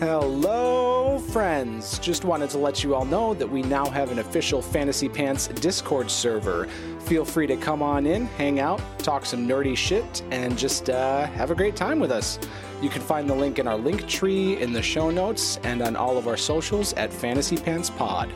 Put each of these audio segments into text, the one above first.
Hello, friends. Just wanted to let you all know that we now have an official Fantasy Pants Discord server. Feel free to come on in, hang out, talk some nerdy shit, and just uh, have a great time with us. You can find the link in our link tree in the show notes and on all of our socials at Fantasy Pants Pod.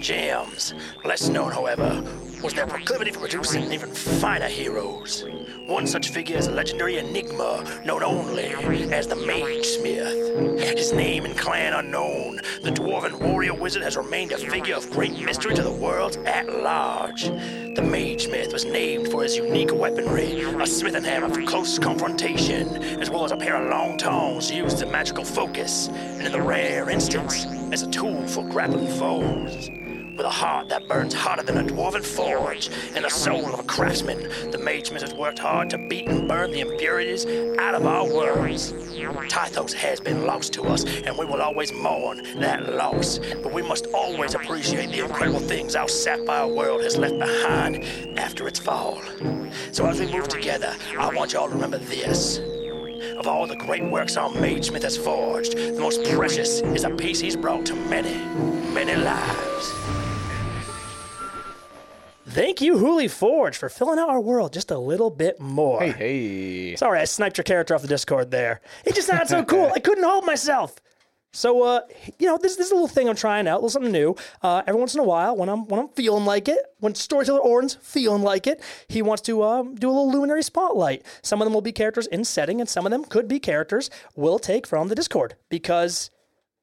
Gems. Less known, however, was their proclivity for producing even finer heroes. One such figure is a legendary enigma known only as the Mage Smith. His name and clan unknown, the dwarven warrior wizard has remained a figure of great mystery to the world at large. The Mage Smith was named for his unique weaponry, a smithing hammer for close confrontation, as well as a pair of long tongs used in magical focus, and in the rare instance, as a tool for grappling foes. With a heart that burns hotter than a dwarven forge and the soul of a craftsman, the Mage has worked hard to beat and burn the impurities out of our worlds. Tythos has been lost to us, and we will always mourn that loss. But we must always appreciate the incredible things our sapphire world has left behind after its fall. So as we move together, I want y'all to remember this. Of all the great works our Mage Smith has forged, the most precious is a piece he's brought to many, many lives. Thank you, Hooli Forge, for filling out our world just a little bit more. Hey, hey. Sorry, I sniped your character off the Discord there. It just sounded so cool. I couldn't hold myself. So, uh, you know, this, this is a little thing I'm trying out, a little something new. Uh, every once in a while, when I'm when I'm feeling like it, when Storyteller Orin's feeling like it, he wants to um, do a little luminary spotlight. Some of them will be characters in setting, and some of them could be characters we'll take from the Discord because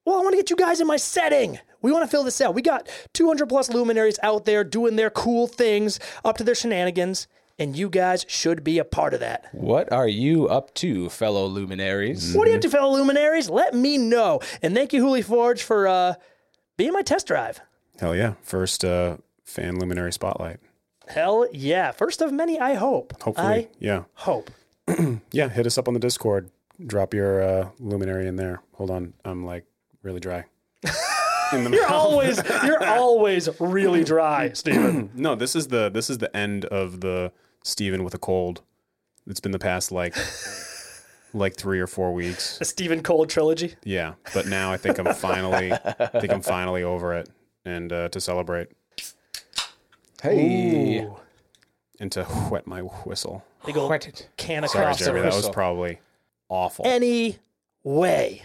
well, I want to get you guys in my setting. We want to fill this out. We got 200 plus luminaries out there doing their cool things, up to their shenanigans, and you guys should be a part of that. What are you up to, fellow luminaries? What are you up to, fellow luminaries? Let me know. And thank you, Hooli Forge, for uh, being my test drive. Hell yeah. First uh, fan luminary spotlight. Hell yeah. First of many, I hope. Hopefully. I yeah. hope. Yeah. Hit us up on the Discord. Drop your uh, luminary in there. Hold on. I'm like really dry. In the You're mouth. always you're always really dry, Steven. No, this is the this is the end of the Steven with a cold. It's been the past like like three or four weeks. the Stephen Cold trilogy. Yeah, but now I think I'm finally I think I'm finally over it, and uh, to celebrate Hey. Ooh. and to wet my whistle. Big old Wet it. can of Sorry, cough Jeremy, that was probably awful. any way.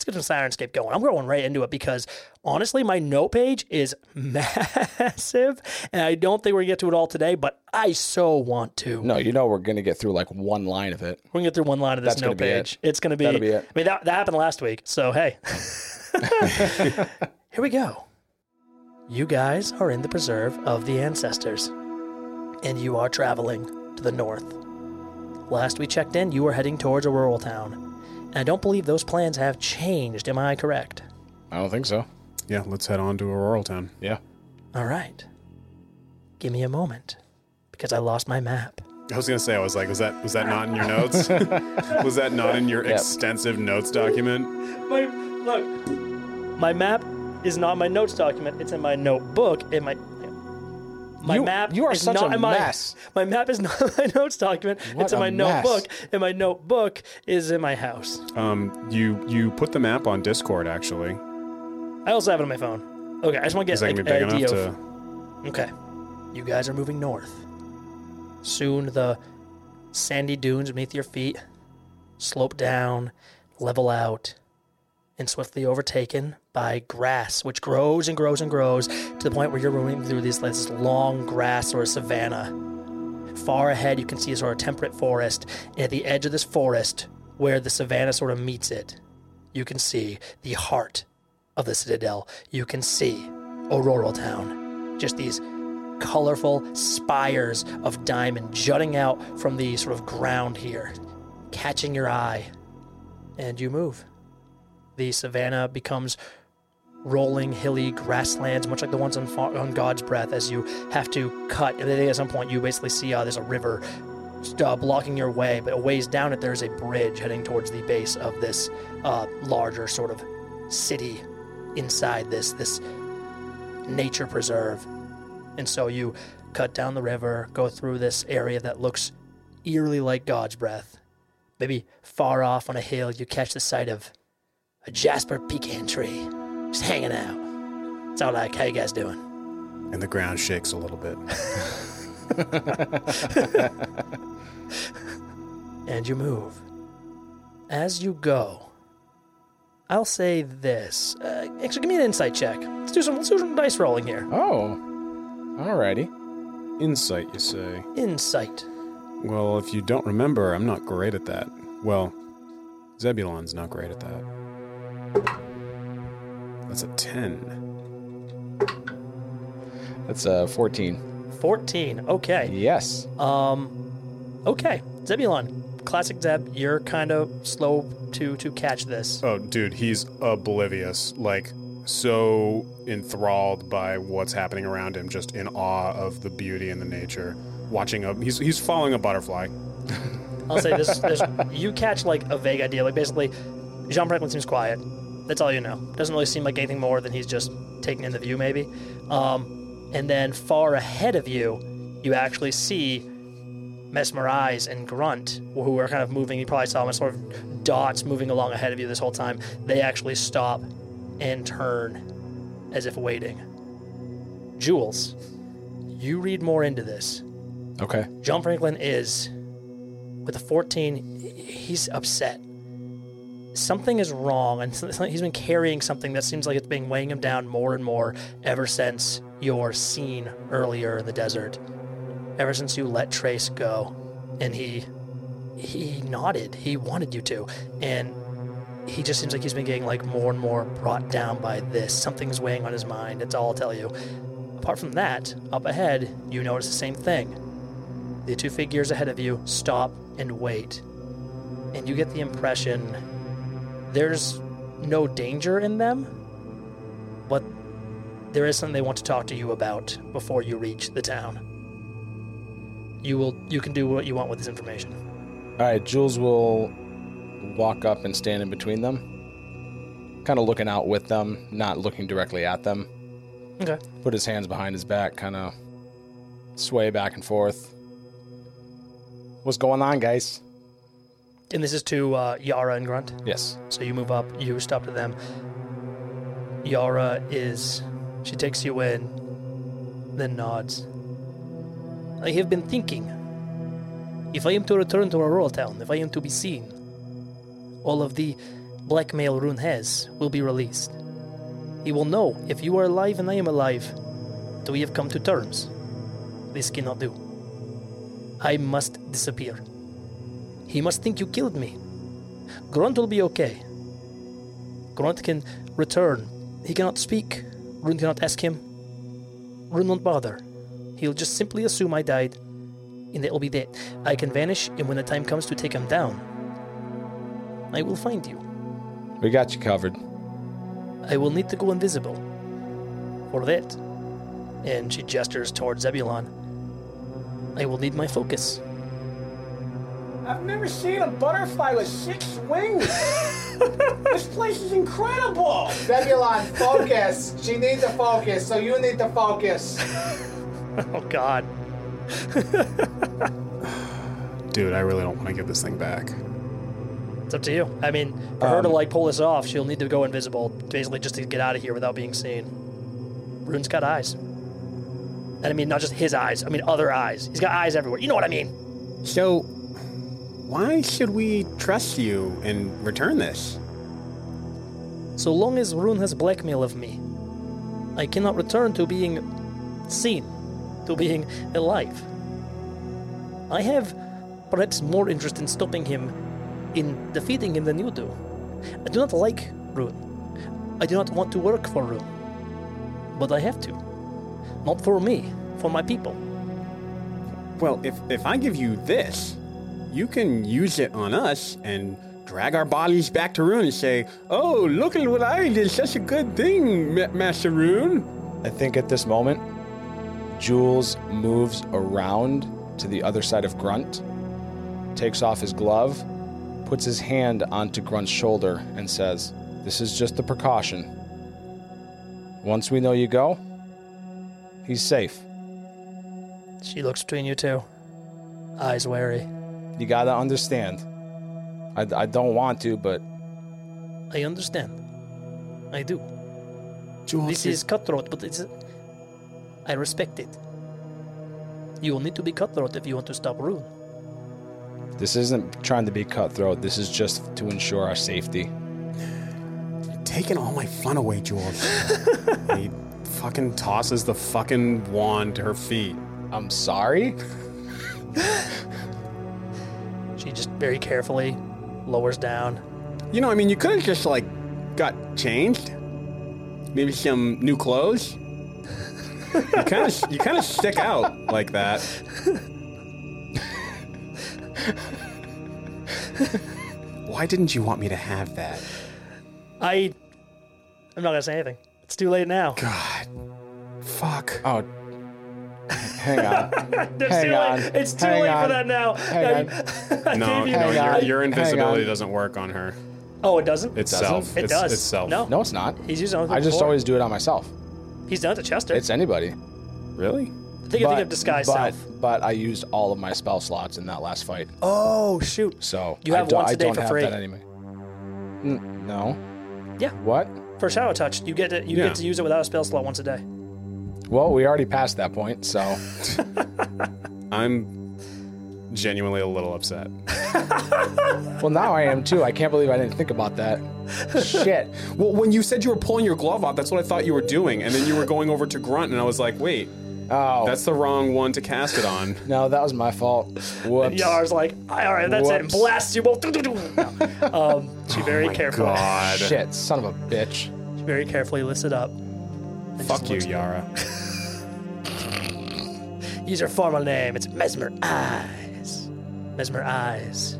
Let's get some Syrinscape going. I'm going right into it because honestly, my note page is massive, and I don't think we're gonna get to it all today, but I so want to. No, you know we're gonna get through like one line of it. We're gonna get through one line of this That's note page. it. It's gonna be. That'll be it. I mean, that, that happened last week, so hey. Here we go. You guys are in the preserve of the ancestors, and you are traveling to the north. Last we checked in, you were heading towards Auroral Town. And I don't believe those plans have changed, am I correct? I don't think so. yeah, let's head on to Auroral Town. Yeah. All right. Give me a moment, because I lost my map. I was gonna say, I was like, was that was that not in your notes? was that not in your extensive notes document? My look, my map is not my notes document. It's in my notebook. In my my You- map. you are is such not a in my, mess. My map is not in my notes document. What it's in my mess. notebook, and my notebook is in my house. Um, you you put the map on Discord actually. I also have it on my phone. Okay, I just want to get that like, gonna big an idea enough of. to? Okay. You guys are moving north. Soon the sandy dunes beneath your feet slope down, level out, and swiftly overtaken by grass, which grows and grows and grows to the point where you're moving through this, this long grass or savanna. Far ahead, you can see a sort of temperate forest, and at the edge of this forest, where the savanna sort of meets it, you can see the heart of the citadel. You can see Aurora Town. Just these colorful spires of diamond jutting out from the sort of ground here, catching your eye. And you move. The savannah becomes rolling, hilly grasslands, much like the ones on, on God's Breath, as you have to cut. At some point, you basically see uh, there's a river uh, blocking your way, but a ways down it, there's a bridge heading towards the base of this uh, larger sort of city inside this this nature preserve. And so you cut down the river, go through this area that looks eerily like God's breath. Maybe far off on a hill, you catch the sight of a jasper pecan tree just hanging out. It's all like, how you guys doing? And the ground shakes a little bit. and you move. As you go, I'll say this. Uh, actually, give me an insight check. Let's do some. Let's do some dice rolling here. Oh, alrighty. Insight, you say? Insight. Well, if you don't remember, I'm not great at that. Well, Zebulon's not great at that. That's a 10. That's a 14. Fourteen. Okay. Yes. Um. Okay. Zebulon. Classic Zeb. You're kind of slow to to catch this. Oh, dude, he's oblivious. Like, so enthralled by what's happening around him, just in awe of the beauty and the nature. Watching a, he's he's following a butterfly. I'll say this, this you catch like a vague idea. Like basically, Jean Franklin seems quiet. That's all you know. Doesn't really seem like anything more than he's just taking in the view, maybe. Um, and then far ahead of you, you actually see Mesmer Eyes and Grunt, who are kind of moving. You probably saw them as sort of dots moving along ahead of you this whole time. They actually stop and turn as if waiting. Jules, you read more into this. Okay. John Franklin is, with a 14, he's upset. Something is wrong, and he's been carrying something that seems like it's been weighing him down more and more ever since your scene earlier in the desert. Ever since you let Trace go, and he he nodded. He wanted you to, and he just seems like he's been getting like more and more brought down by this. Something's weighing on his mind. That's all I'll tell you. Apart from that, up ahead, you notice the same thing. The two figures ahead of you stop and wait. And you get the impression there's no danger in them, but there is something they want to talk to you about before you reach the town. You will you can do what you want with this information. All right. Jules will walk up and stand in between them, kind of looking out with them, not looking directly at them. Okay. Put his hands behind his back, kind of sway back and forth. What's going on, guys? And this is to uh, Yara and Grunt. Yes. So you move up, you stop to them. Yara is. She takes you in, then nods. I have been thinking. If I am to return to Aurora Town, if I am to be seen, all of the blackmail Rune has will be released. He will know if you are alive and I am alive that we have come to terms. This cannot do. I must disappear. He must think you killed me. Grunt will be okay. Grunt can return. He cannot speak. Rune cannot ask him. Rune won't bother. He'll just simply assume I died, and that will be that. I can vanish, and when the time comes to take him down, I will find you. We got you covered. I will need to go invisible. For that. And she gestures towards Zebulon. I will need my focus. I've never seen a butterfly with six wings. this place is incredible. Zebulon, focus. She needs to focus, so you need to focus. Oh, God. Dude, I really don't want to give this thing back. It's up to you. I mean, for her to um, like pull this off, she'll need to go invisible, basically just to get out of here without being seen. Rune's got eyes. And I mean, not just his eyes, I mean, other eyes. He's got eyes everywhere. You know what I mean? So, why should we trust you and return this? So long as Rune has blackmail of me, I cannot return to being seen, to being alive. I have perhaps more interest in stopping him, in defeating him than you do. I do not like Rune. I do not want to work for Rune. But I have to. Not for me, for my people. Well, if if I give you this, you can use it on us and drag our bodies back to Rune and say, "Oh, look at what I did! Such a good thing, Ma- Master Rune." I think at this moment, Jules moves around to the other side of Grunt, takes off his glove, puts his hand onto Grunt's shoulder, and says, This is just a precaution. Once we know you go, he's safe. She looks between you two, eyes wary. You gotta understand. I, I don't want to, but I understand. I do. Jules, This is cutthroat, but it's. I respect it. You will need to be cutthroat if you want to stop Rune. this isn't trying to be cutthroat. This is just to ensure our safety. taking all my fun away, Jules. he fucking tosses the fucking wand to her feet. I'm sorry? She just very carefully lowers down. You know, I mean, you could have just like got changed, maybe some new clothes. you kind of you kind of stick out like that. Why didn't you want me to have that? I. I'm not gonna say anything. It's too late now. God, fuck. Oh. Hang on. It's Hang too on. late. It's too Hang late on. for that now. Hang I- on. I No, you- no, your, your invisibility doesn't work on her. Oh, it doesn't. It's Doesn't? self. It it's, does. It's self. No. No, it's not. He's using. it. I just always do it on myself. He's done it to Chester. It's anybody. Really? I think I think of disguise but, self. but I used all of my spell slots in that last fight, Oh shoot! so You I have don't, once a day don't for have free. that anyway. No. Yeah. What? For Shadow Touch, you get to you Yeah. get to use it without a spell slot once a day. Well, we already passed that point, so I'm genuinely a little upset. well now I am too. I can't believe I didn't think about that. Shit. Well, when you said you were pulling your glove off, that's what I thought you were doing, and then you were going over to Grunt, and I was like, wait, Oh, that's the wrong one to cast it on. no, that was my fault. Whoops. Yar's like, all right, that's it, and Whoops. blasts you both. No. Um, she very carefully, God. Shit, son of a bitch. she very carefully lifts it up. And Fuck you, Yara. Use her formal name. It's Mesmer Eyes. Mesmer Eyes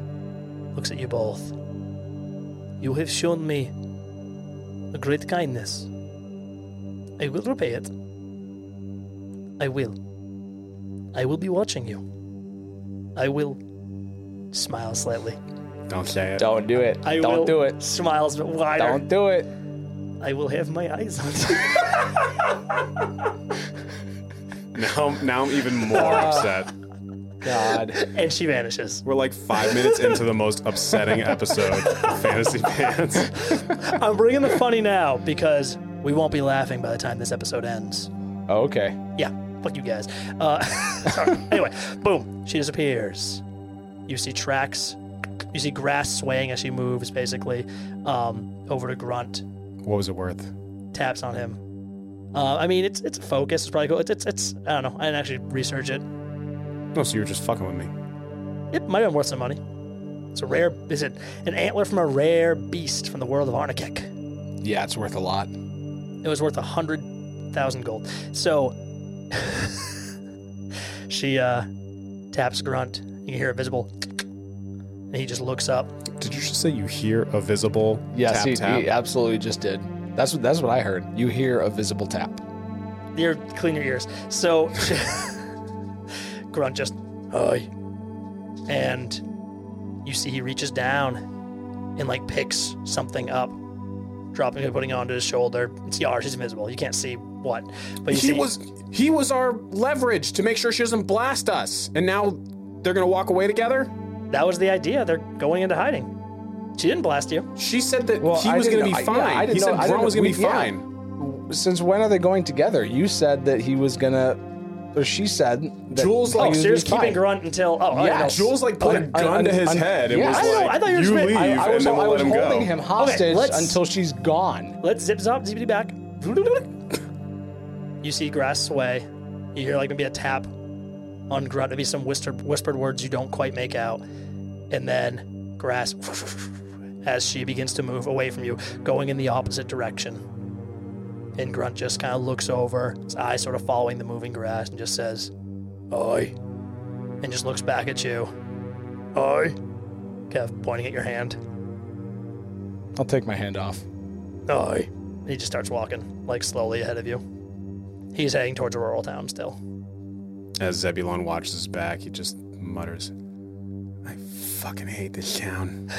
looks at you both. You have shown me a great kindness. I will repay it. I will. I will be watching you. I will smile slightly. Don't say it. Don't do it. I don't will do it. Smiles a bit wider. Don't do it. I will have my eyes on you. Now, now I'm even more upset. God. and she vanishes. We're like five minutes into the most upsetting episode of Fantasy Pants. I'm bringing the funny now because we won't be laughing by the time this episode ends. Okay. Yeah, fuck you guys. Uh, sorry. anyway, boom, she disappears. You see tracks. You see grass swaying as she moves, basically, um, over to Grunt. What was it worth? Taps on him. Uh, I mean, it's it's a focus. It's probably cool. It's, it's it's I don't know. I didn't actually research it. Oh, so you were just fucking with me. It might have been worth some money. It's a rare. Is it an antler from a rare beast from the world of Arnikek? Yeah, it's worth a lot. It was worth a hundred thousand gold. So she uh, taps Grunt. You can hear a visible, and he just looks up. Did you just say you hear a visible Yes, tap he, tap? he absolutely just did. That's what that's what I heard. You hear a visible tap. Ear, clean your ears. So Grunt just, hi, and you see he reaches down and like picks something up, dropping it, putting it onto his shoulder. It's Yar. She's invisible. You can't see what, but you he see was he was our leverage to make sure she doesn't blast us. And now they're gonna walk away together? That was the idea. They're going into hiding. She didn't blast you. She said that Well, he I was gonna didn't be yeah, fine. I didn't he said know- I Grunt was gonna be we- yeah. fine. Since when are they going together? You said that he was gonna, or she said that Jules, like, Oh, was so you're fine. keeping Grunt until oh, Yeah, didn't. Jules like put a gun un- to his un- head and yeah. was I know, like, I thought you were "You just- leave," I, I was, and then we'll was let him holding go. him hostage let's- until she's gone. Let's zip zop zippity back. You see grass sway. You hear like maybe a tap on grunt, maybe some whispered whispered words you don't quite make out, and then grass as she begins to move away from you, going in the opposite direction. And Grunt just kind of looks over, his eyes sort of following the moving grass, and just says, Oi. And just looks back at you. Oi. Kev, pointing at your hand. I'll take my hand off. Oi. And he just starts walking, like slowly ahead of you. He's heading towards Rural Town still. As Zebulon watches his back, he just mutters, I fucking hate this town.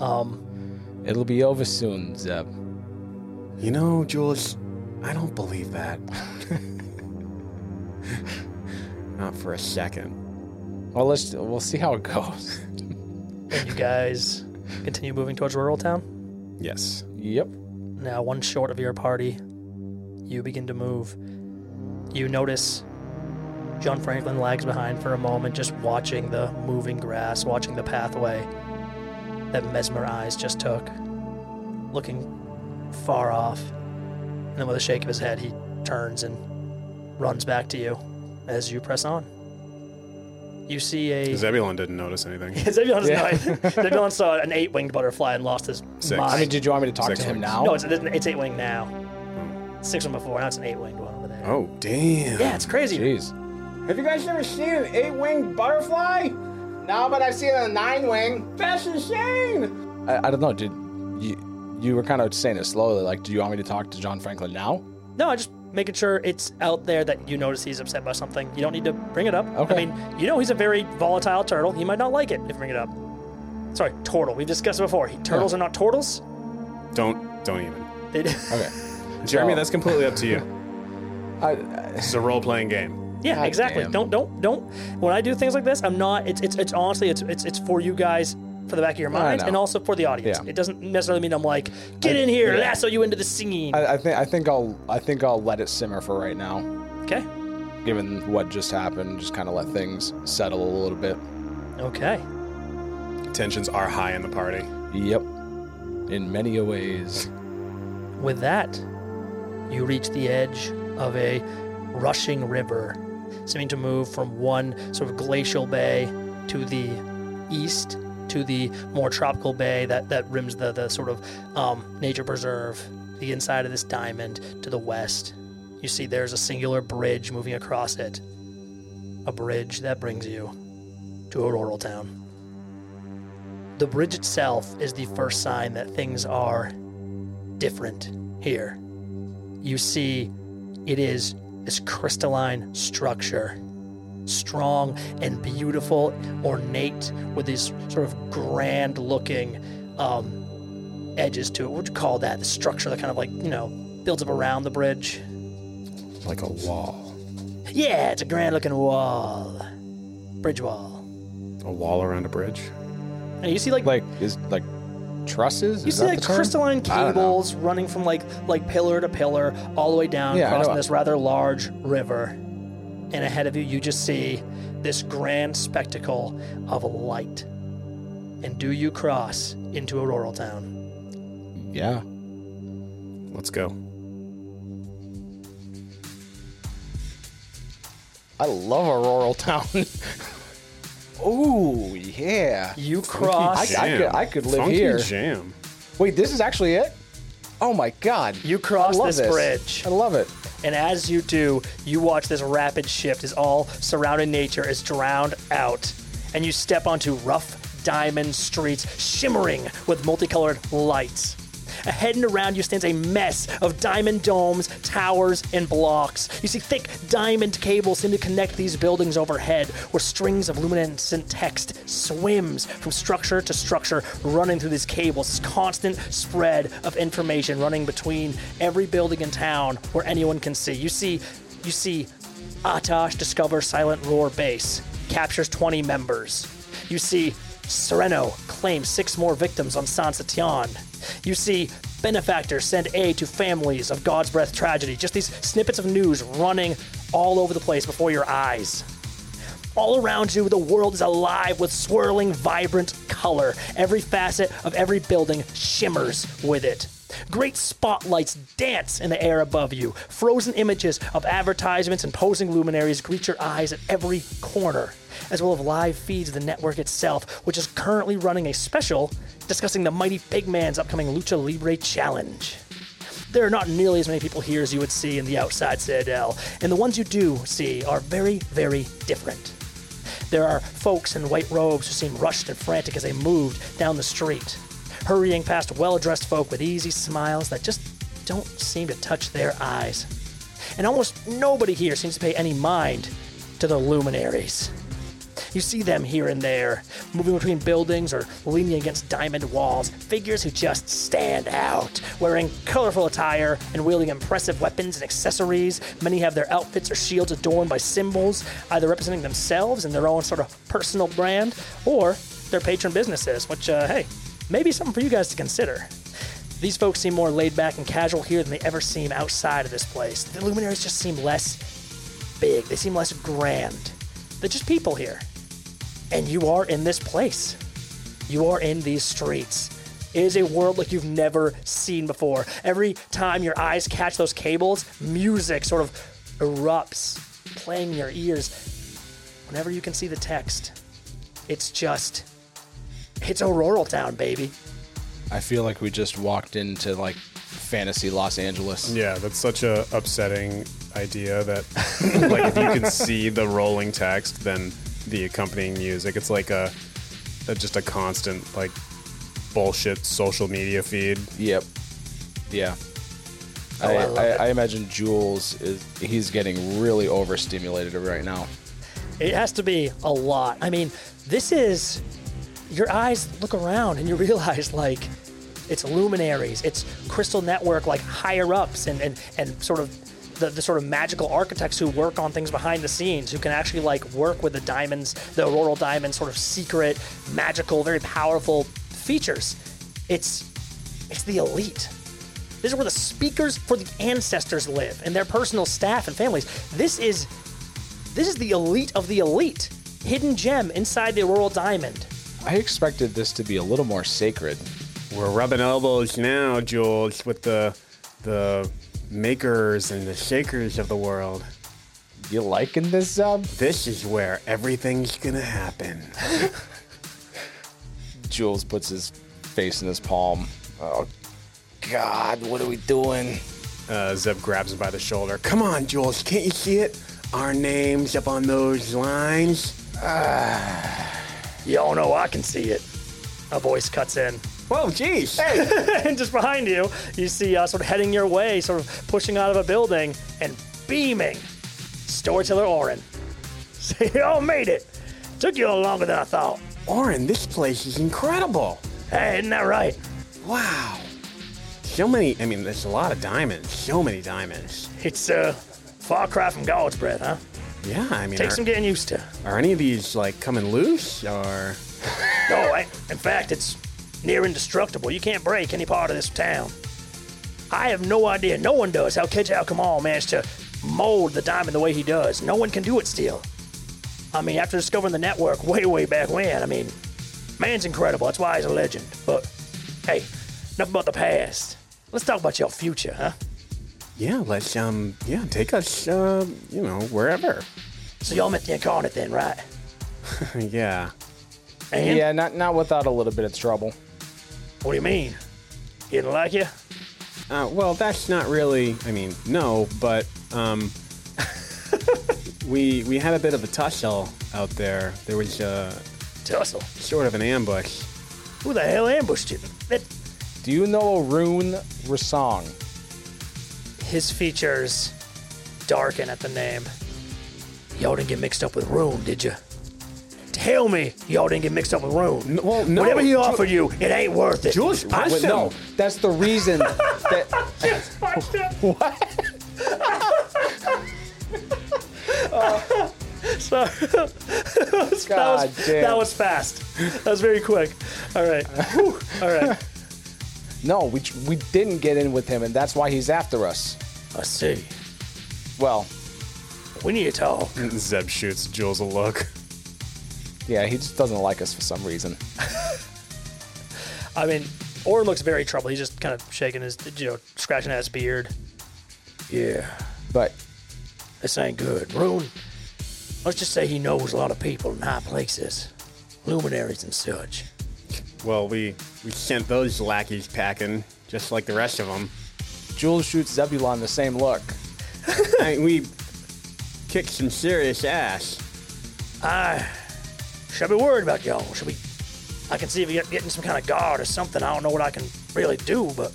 Um, It'll be over soon, Zeb. You know, Jules, I don't believe that. Not for a second. Well, let's we'll see how it goes. and you guys continue moving towards Rural Town. Yes. Yep. Now, one short of your party, you begin to move. You notice John Franklin lags behind for a moment, just watching the moving grass, watching the pathway that Mesmer Eyes just took, looking far off. And then, with a shake of his head, he turns and runs back to you as you press on. You see a. Zebulon didn't notice anything. Zebulon, Yeah. yeah. Zebulon saw an eight winged butterfly and lost his Six. mind. I mean, did you want me to talk Six to him wings. now? No, it's, it's eight winged now. Six one before, now it's an eight winged one over there. Oh, damn. Yeah, it's crazy. Jeez. Have you guys ever seen an eight-winged butterfly? No, but I've seen a nine wing. That's insane! I, I don't know. Did you you were kind of saying it slowly? Like, do you want me to talk to John Franklin now? No, I'm just making sure it's out there that you notice he's upset by something. You don't need to bring it up. Okay. I mean, you know he's a very volatile turtle. He might not like it if you bring it up. Sorry, turtle. We've discussed it before. He, turtles are not turtles. Don't, don't even. They, Okay. Jeremy, um, that's completely up to you. I, This is a role-playing game. yeah, God exactly. damn. Don't don't don't. When I do things like this, I'm not. It's it's, it's honestly it's, it's it's for you guys. For the back of your I minds, and also for the audience. Yeah. It doesn't necessarily mean I'm like, get in here, yeah. lasso you into the scene. I, I think I think I'll I think I'll let it simmer for right now. okay, Given what just happened, just kind of let things settle a little bit. okay. Tensions are high in the party. Yep. In many a ways. With that, you reach the edge of a rushing river, seeming to move from one sort of glacial bay to the east to the more tropical bay that, that rims the, the sort of um, nature preserve, the inside of this diamond to the west. You see there's a singular bridge moving across it, a bridge that brings you to Auroral Town. The bridge itself is the first sign that things are different here. You see, it is this crystalline structure, strong and beautiful, ornate, with these sort of grand looking um, edges to it. What would you call that? The structure that kind of like, you know, builds up around the bridge. Like a wall. Yeah, it's a grand looking wall. Bridge wall. A wall around a bridge? And you see like Like is like trusses? You Is see that like the term? crystalline I cables running from like like pillar to pillar all the way down, Yeah, I crossing know. this rather large river. And ahead of you, you just see this grand spectacle of light. And do you cross into Auroral Town? Yeah. Let's go. I love Auroral Town. Ooh, yeah. You cross. I could- I could live Funky here. jam. Wait, this is actually it? Oh my god. You cross I love this, this bridge. I love it. And as you do, you watch this rapid shift as all surrounding nature is drowned out. And you step onto rough diamond streets shimmering with multicolored lights. Ahead and around you stands a mess of diamond domes, towers, and blocks. You see thick diamond cables seem to connect these buildings overhead, where strings of luminescent text swims from structure to structure, running through these cables. This constant spread of information running between every building in town where anyone can see. You see, you see, Atash discovers Silent Roar base, captures 20 members. You see, Sereno claims six more victims on San Satian. You see, benefactors send aid to families of God's Breath tragedy. Just these snippets of news running all over the place before your eyes. All around you, the world is alive with swirling, vibrant color. Every facet of every building shimmers with it. Great spotlights dance in the air above you. Frozen images of advertisements and posing luminaries greet your eyes at every corner. As well as live feeds of the network itself, which is currently running a special discussing the Mighty Pigman's upcoming Lucha Libre Challenge. There are not nearly as many people here as you would see in the outside Citadel, and the ones you do see are very, very different. There are folks in white robes who seem rushed and frantic as they moved down the street, hurrying past well dressed folk with easy smiles that just don't seem to touch their eyes. And almost nobody here seems to pay any mind to the luminaries. You see them here and there, moving between buildings or leaning against diamond walls, figures who just stand out, wearing colorful attire and wielding impressive weapons and accessories. Many have their outfits or shields adorned by symbols, either representing themselves and their own sort of personal brand, or their patron businesses, which, uh, hey, maybe something for you guys to consider. These folks seem more laid back and casual here than they ever seem outside of this place. The luminaries just seem less big, they seem less grand. They're just people here. And you are in this place. You are in these streets. It is a world like you've never seen before. Every time your eyes catch those cables, music sort of erupts, playing in your ears. Whenever you can see the text, it's just, it's Auroral Town, baby. I feel like we just walked into like fantasy Los Angeles. Yeah, that's such a upsetting idea that like if you can see the rolling text, then the accompanying music, it's like a, a just a constant like bullshit social media feed. Yep. Yeah. Oh, I, I I. I imagine Jules is he's getting really overstimulated right now. It has to be a lot. I mean, this is your eyes look around and you realize like it's luminaries, it's crystal network like higher ups and and, and sort of the, the sort of magical architects who work on things behind the scenes, who can actually like work with the diamonds, the auroral diamond sort of secret, magical, very powerful features. It's it's the elite. This is where the speakers for the ancestors live and their personal staff and families. This is this is the elite of the elite. Hidden gem inside the Auroral Diamond. I expected this to be a little more sacred. We're rubbing elbows now, Jules, with the the makers and the shakers of the world. You liking this, Zeb? This is where everything's gonna happen. Jules puts his face in his palm. Oh, God, what are we doing? Uh, Zeb grabs him by the shoulder. Come on, Jules, can't you see it? Our names up on those lines. Y'all know I can see it. A voice cuts in. Whoa, geez. Hey, and just behind you, you see uh, sort of heading your way, sort of pushing out of a building and beaming. Storyteller Orin. Say, y'all made it. Took you longer than I thought. Oren, this place is incredible. Hey, isn't that right? Wow. So many, I mean, there's a lot of diamonds. So many diamonds. It's uh, far cry from God's breath, huh? Yeah, I mean, Takes are, some getting used to. are any of these like coming loose or? No, I, in fact, it's near indestructible. You can't break any part of this town. I have no idea, no one does, how Kejal Kamal managed to mold the diamond the way he does. No one can do it still. I mean, after discovering the network way, way back when, I mean, man's incredible. That's why he's a legend. But, hey, enough about the past. Let's talk about your future, huh? Yeah, let's um, yeah, take us, uh, you know, wherever. So y'all met the incarnate then, right? yeah. And Yeah, not not without a little bit of trouble. What do you mean? He didn't like you? Uh, well, that's not really. I mean, no, but um, we we had a bit of a tussle out there. There was uh, Tussle. sort of an ambush. Who the hell ambushed you? That, Do you know Arun Rasong? his features darken at the name. Y'all didn't get mixed up with Rune, did you? Tell me y'all didn't get mixed up with Rune. No, well, no, Whatever he Ju- offered you, it ain't worth it. Jules, I- listen. No, that's the reason that. Sorry. that, was, that, God was, damn. that was fast. That was very quick. All right. Whew. All right. No, we we didn't get in with him, and that's why he's after us. I see. Well, We need to talk. Zeb shoots Jules a look. Yeah, he just doesn't like us for some reason. I mean, Orin looks very troubled. He's just kind of shaking his, you know, scratching at his beard. Yeah, But this ain't good. Rune, let's just say he knows a lot of people in high places, luminaries and such. Well, we we sent those lackeys packing, just like the rest of them. Jules shoots Zebulon the same look. I mean, we kicked some serious ass. Should I be worried about y'all? Should we? I can see if you're getting some kind of guard or something. I don't know what I can really do, but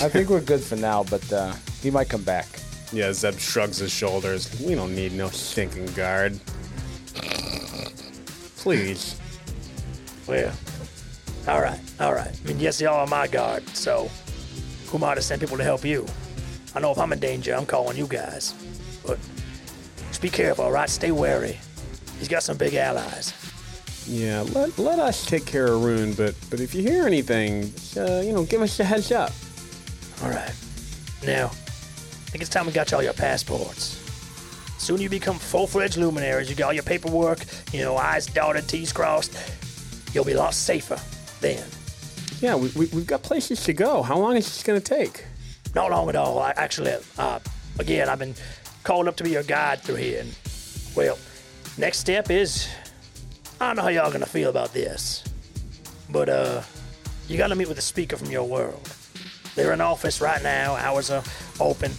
I think we're good for now, but uh, he might come back. Yeah, Zeb shrugs his shoulders. We don't need no stinking guard. Please. well, all right, all right. I mean, yes, y'all are my guard, so who am I to send people to help you? I know if I'm in danger, I'm calling you guys. But just be careful, all right? Stay wary. He's got some big allies. Yeah, let, let us take care of Rune, but but if you hear anything, uh, you know, give us a heads up. All right. Now, I think it's time we got y'all your passports. Soon you become full-fledged luminaries. You got all your paperwork, you know, I's dotted, T's crossed. You'll be a lot safer then. Yeah, we, we, we've got places to go. How long is this going to take? Not long at all. I, actually, uh, again, I've been called up to be your guide through here. And, well, next step is I don't know how y'all gonna feel about this, but uh, you gotta meet with the speaker from your world. They're in office right now. Hours are open.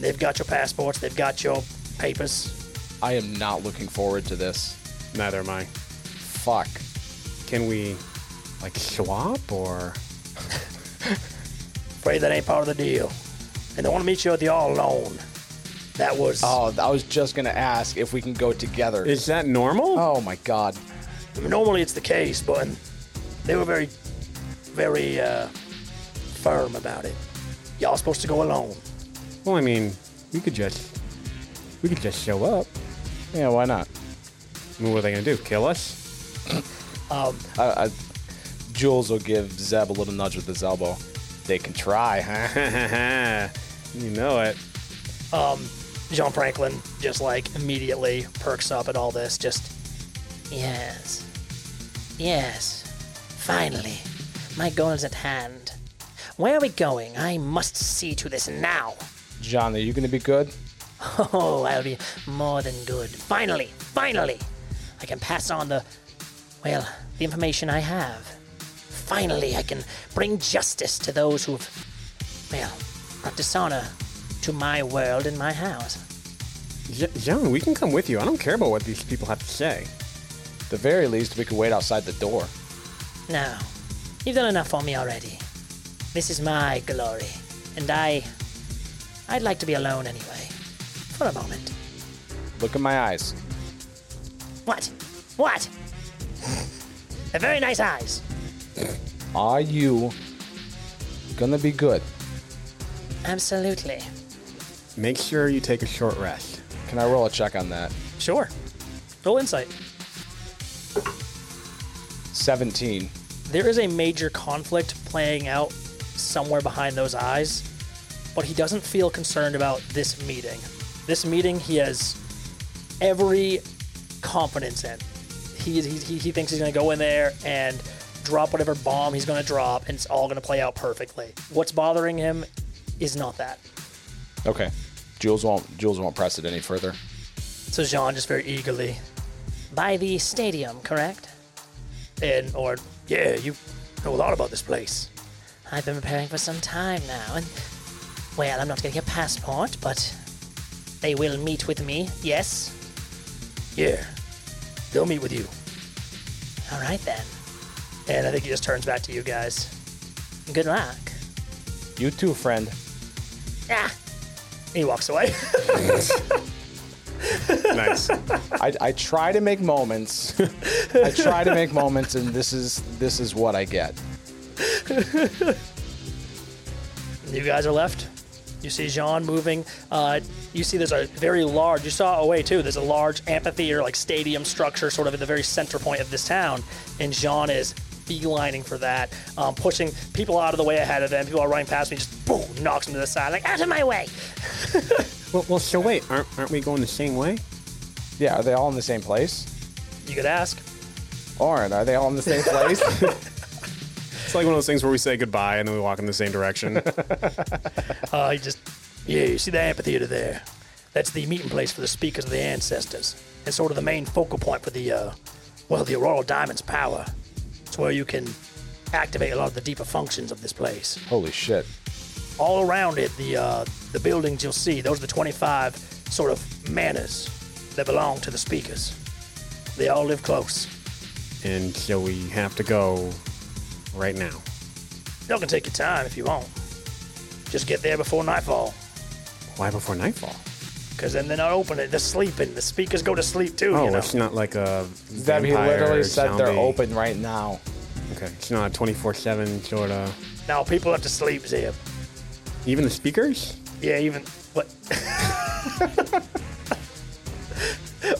They've got your passports. They've got your papers. I am not looking forward to this. Neither am I. Fuck. Can we, like, swap or? Afraid that ain't part of the deal. And they want to meet you with you all alone. That was. Oh, I was just gonna ask if we can go together. Is that normal? oh my god. I mean, normally it's the case, but they were very, very uh, firm about it. Y'all supposed to go alone. Well, I mean, we could just, we could just show up. Yeah, why not? I mean, what are they gonna do? Kill us? I, I, Jules will give Zeb a little nudge with his elbow. They can try, huh? you know it. John Franklin just like immediately perks up at all this. Just Yes. Yes. Finally. My goal is at hand. Where are we going? I must see to this now. John, are you gonna be good? Oh, I'll be more than good. Finally, finally, I can pass on the, well, the information I have. Finally, I can bring justice to those who've, well, brought dishonor to my world and my house. John, we can come with you. I don't care about what these people have to say. the very least, we could wait outside the door. No, you've done enough for me already. This is my glory, and I, I'd like to be alone anyway, for a moment. Look in my eyes. What? What? They're very nice eyes. Are you gonna be good? Absolutely. Make sure you take a short rest. Can I roll a check on that? sure. Roll insight. 17. There is a major conflict playing out somewhere behind those eyes, but he doesn't feel concerned about this meeting. This meeting, he has every confidence in. He, he, he- he thinks he's going to go in there and drop whatever bomb he's going to drop, and it's all going to play out perfectly. What's bothering him is not that. Okay. Jules won't Jules won't press it any further. So Jean just very eagerly, By the stadium, correct? and or yeah, you know a lot about this place. I've been preparing for some time now, and well, I'm not getting a passport, but they will meet with me. Yes. Yeah, they'll meet with you. All right then. And I think he just turns back to you guys. Good luck. You too, friend. Ah, He walks away. Nice. I, I try to make moments. I try to make moments, and this is this is what I get. You guys are left. You see Jean moving. Uh, you see there's a very large, you saw away too, there's a large amphitheater, like stadium structure, sort of at the very center point of this town. And Jean is beelining for that, um, pushing people out of the way ahead of them. People are running past me, just boom, knocks them to the side, like, out of my way. Well, well so wait, aren't, aren't we going the same way? Yeah, are they all in the same place? you could ask. Oren, are they all in the same place? It's like one of those things where we say goodbye and then we walk in the same direction. Uh, he just, yeah, you see the amphitheater there. That's the meeting place for the speakers of the ancestors, and sort of the main focal point for the, uh, well, the Aurora Diamond's power. It's where you can activate a lot of the deeper functions of this place. Holy shit. All around it, the uh, the buildings you'll see, those are the 25 sort of manors that belong to the speakers. They all live close. And so we have to go right now. Y'all can take your time if you want. Just get there before nightfall. Why before nightfall? Because then they're not open. They're sleeping. The speakers go to sleep too. Oh, you know? it's not like a. Deb, he literally said they're open right now. Okay, it's not 24 7 sort of. Now people have to sleep, Zeb. Even the speakers? Yeah, even what?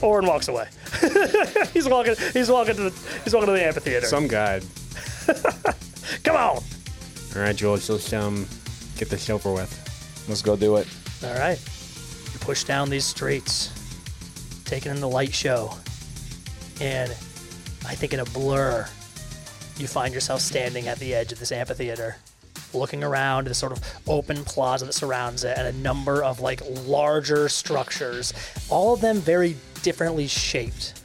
Orin walks away. he's walking. He's walking to the. He's walking to the amphitheater. Some guy. Come on. All right, Jules, let's um, get this over with. Let's go do it. All right. Push down these streets, taking in the light show, and I think in a blur, you find yourself standing at the edge of this amphitheater, looking around the sort of open plaza that surrounds it, and a number of like larger structures, all of them very differently shaped.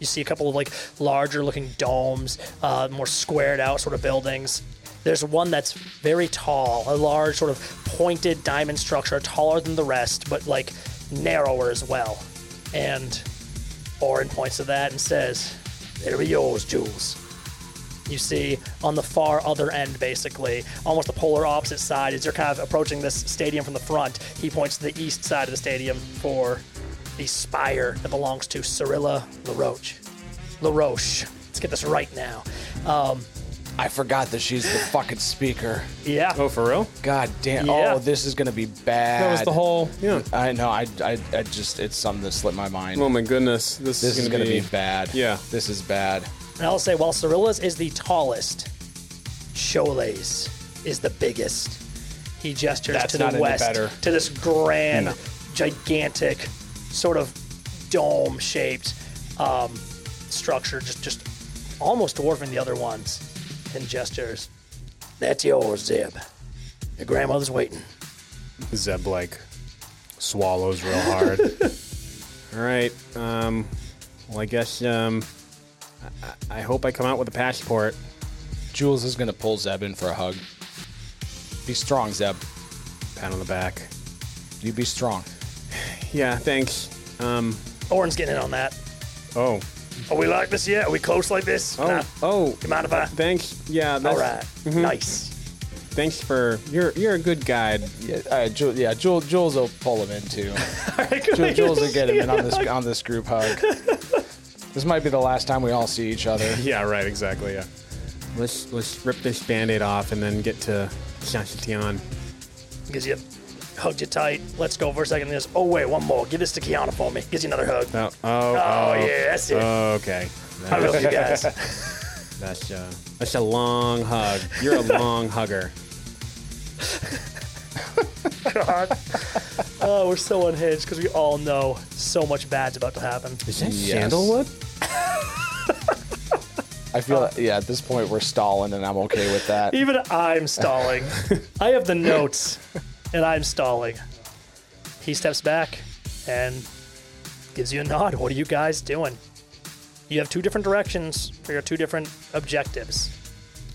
You see a couple of like larger looking domes, uh, more squared out sort of buildings. There's one that's very tall, a large sort of pointed diamond structure, taller than the rest, but like narrower as well. And Orin points to that and says, There be yours, Jules. You see on the far other end, basically, almost the polar opposite side, as you're kind of approaching this stadium from the front, he points to the east side of the stadium for the spire that belongs to Cyrilla LaRoche. LaRoche. Let's get this right now. Um, I forgot that she's the fucking speaker. yeah. Oh, for real? God damn. Yeah. Oh, this is gonna be bad. That was the whole. Yeah. I know. I, I, I just, it's something that slipped my mind. Oh my goodness. This, this is gonna, gonna be, bad. Yeah. This is bad. And I'll say, while Cyrilla's is the tallest, Cholet's is the biggest. He gestures That's to the west better. to this grand, gigantic, sort of dome-shaped um, structure, just just almost dwarfing the other ones. And gestures. That's yours, Zeb. Your grandmother's waiting. Zeb like swallows real hard. All right. Um. Well, I guess um. I, I I hope I come out with a passport. Jules is gonna pull Zeb in for a hug. Be strong, Zeb. Pat on the back. You be strong. Yeah. Thanks. Um. Orin's getting in on that. Oh. Are we like this yet? Are we close like this? Oh. Nah. Oh. You mind if I? Thanks. Yeah. That's, All right. Mm-hmm. Nice. Thanks for you're you're a good guide. Yeah, all right, Jules, yeah, Jules, Jules will pull him in too. All right, can Jules, Jules will get him in on this on this group hug. This might be the last time we all see each other. Yeah. Right. Exactly. Yeah. Let's let's rip this band-aid off and then get to Saint Etienne. Gives you hugged you tight. Let's go for a second. This. Oh wait, one more. Give this to Kiana for me. Gives you another hug. Oh. Oh. Oh, yeah, that's it. Okay. I love you guys. That's uh, that's a long hug. You're a long hugger. God. Oh, we're so unhinged because we all know so much bad's about to happen. Is that Yes. sandalwood? I feel like, yeah, at this point we're stalling, and I'm okay with that. Even I'm stalling. I have the notes, and I'm stalling. He steps back and gives you a nod. What are you guys doing? You have two different directions for your two different objectives.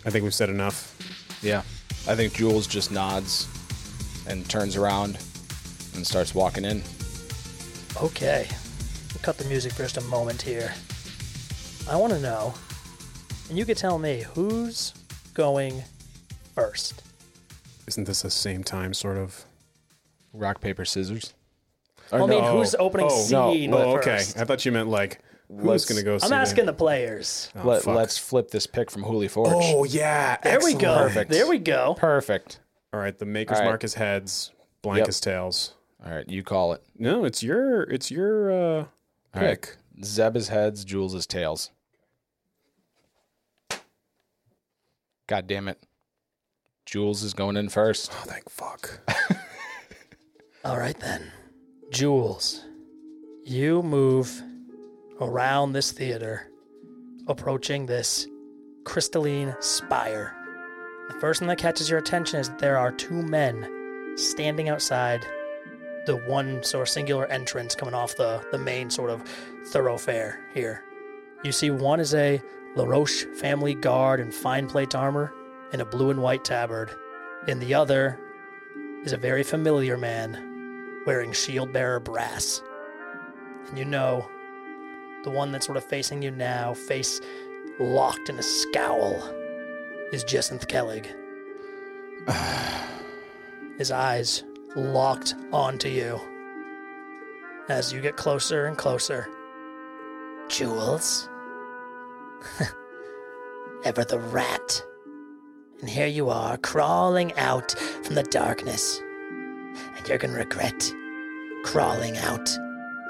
I think we've said enough. Yeah, I think Jules just nods and turns around and starts walking in. Okay. We'll cut the music for just a moment here. I want to know, and you can tell me who's going first. Isn't this the same time, sort of? Rock paper scissors. Or I mean, no, who's opening oh, scene Oh, with okay. first? I thought you meant like who's Let's- gonna go. I'm see asking the. the players. Oh, Let, fuck. let's flip this pick from Holy Forge. Oh yeah. There we go. Perfect. There we go. perfect. All right. The makers All right. mark as heads, blank Yep. as tails. All right, you call it. No, it's your it's your uh All right. pick. Zeb is heads, Jules is tails. God damn it. Jules is going in first. Oh, thank fuck. All right then. Jules, you move around this theater, approaching this crystalline spire. The first thing that catches your attention is that there are two men standing outside the one sort of singular entrance coming off the, the main sort of thoroughfare here. You see one is a LaRoche family guard in fine plate armor and a blue and white tabard, In the other is a very familiar man wearing shield bearer brass. And you know, the one that's sort of facing you now, face locked in a scowl, is Jacinth Kellig. His eyes locked onto you as you get closer and closer. Jules? Ever the rat. And here you are, crawling out from the darkness. And you're gonna regret crawling out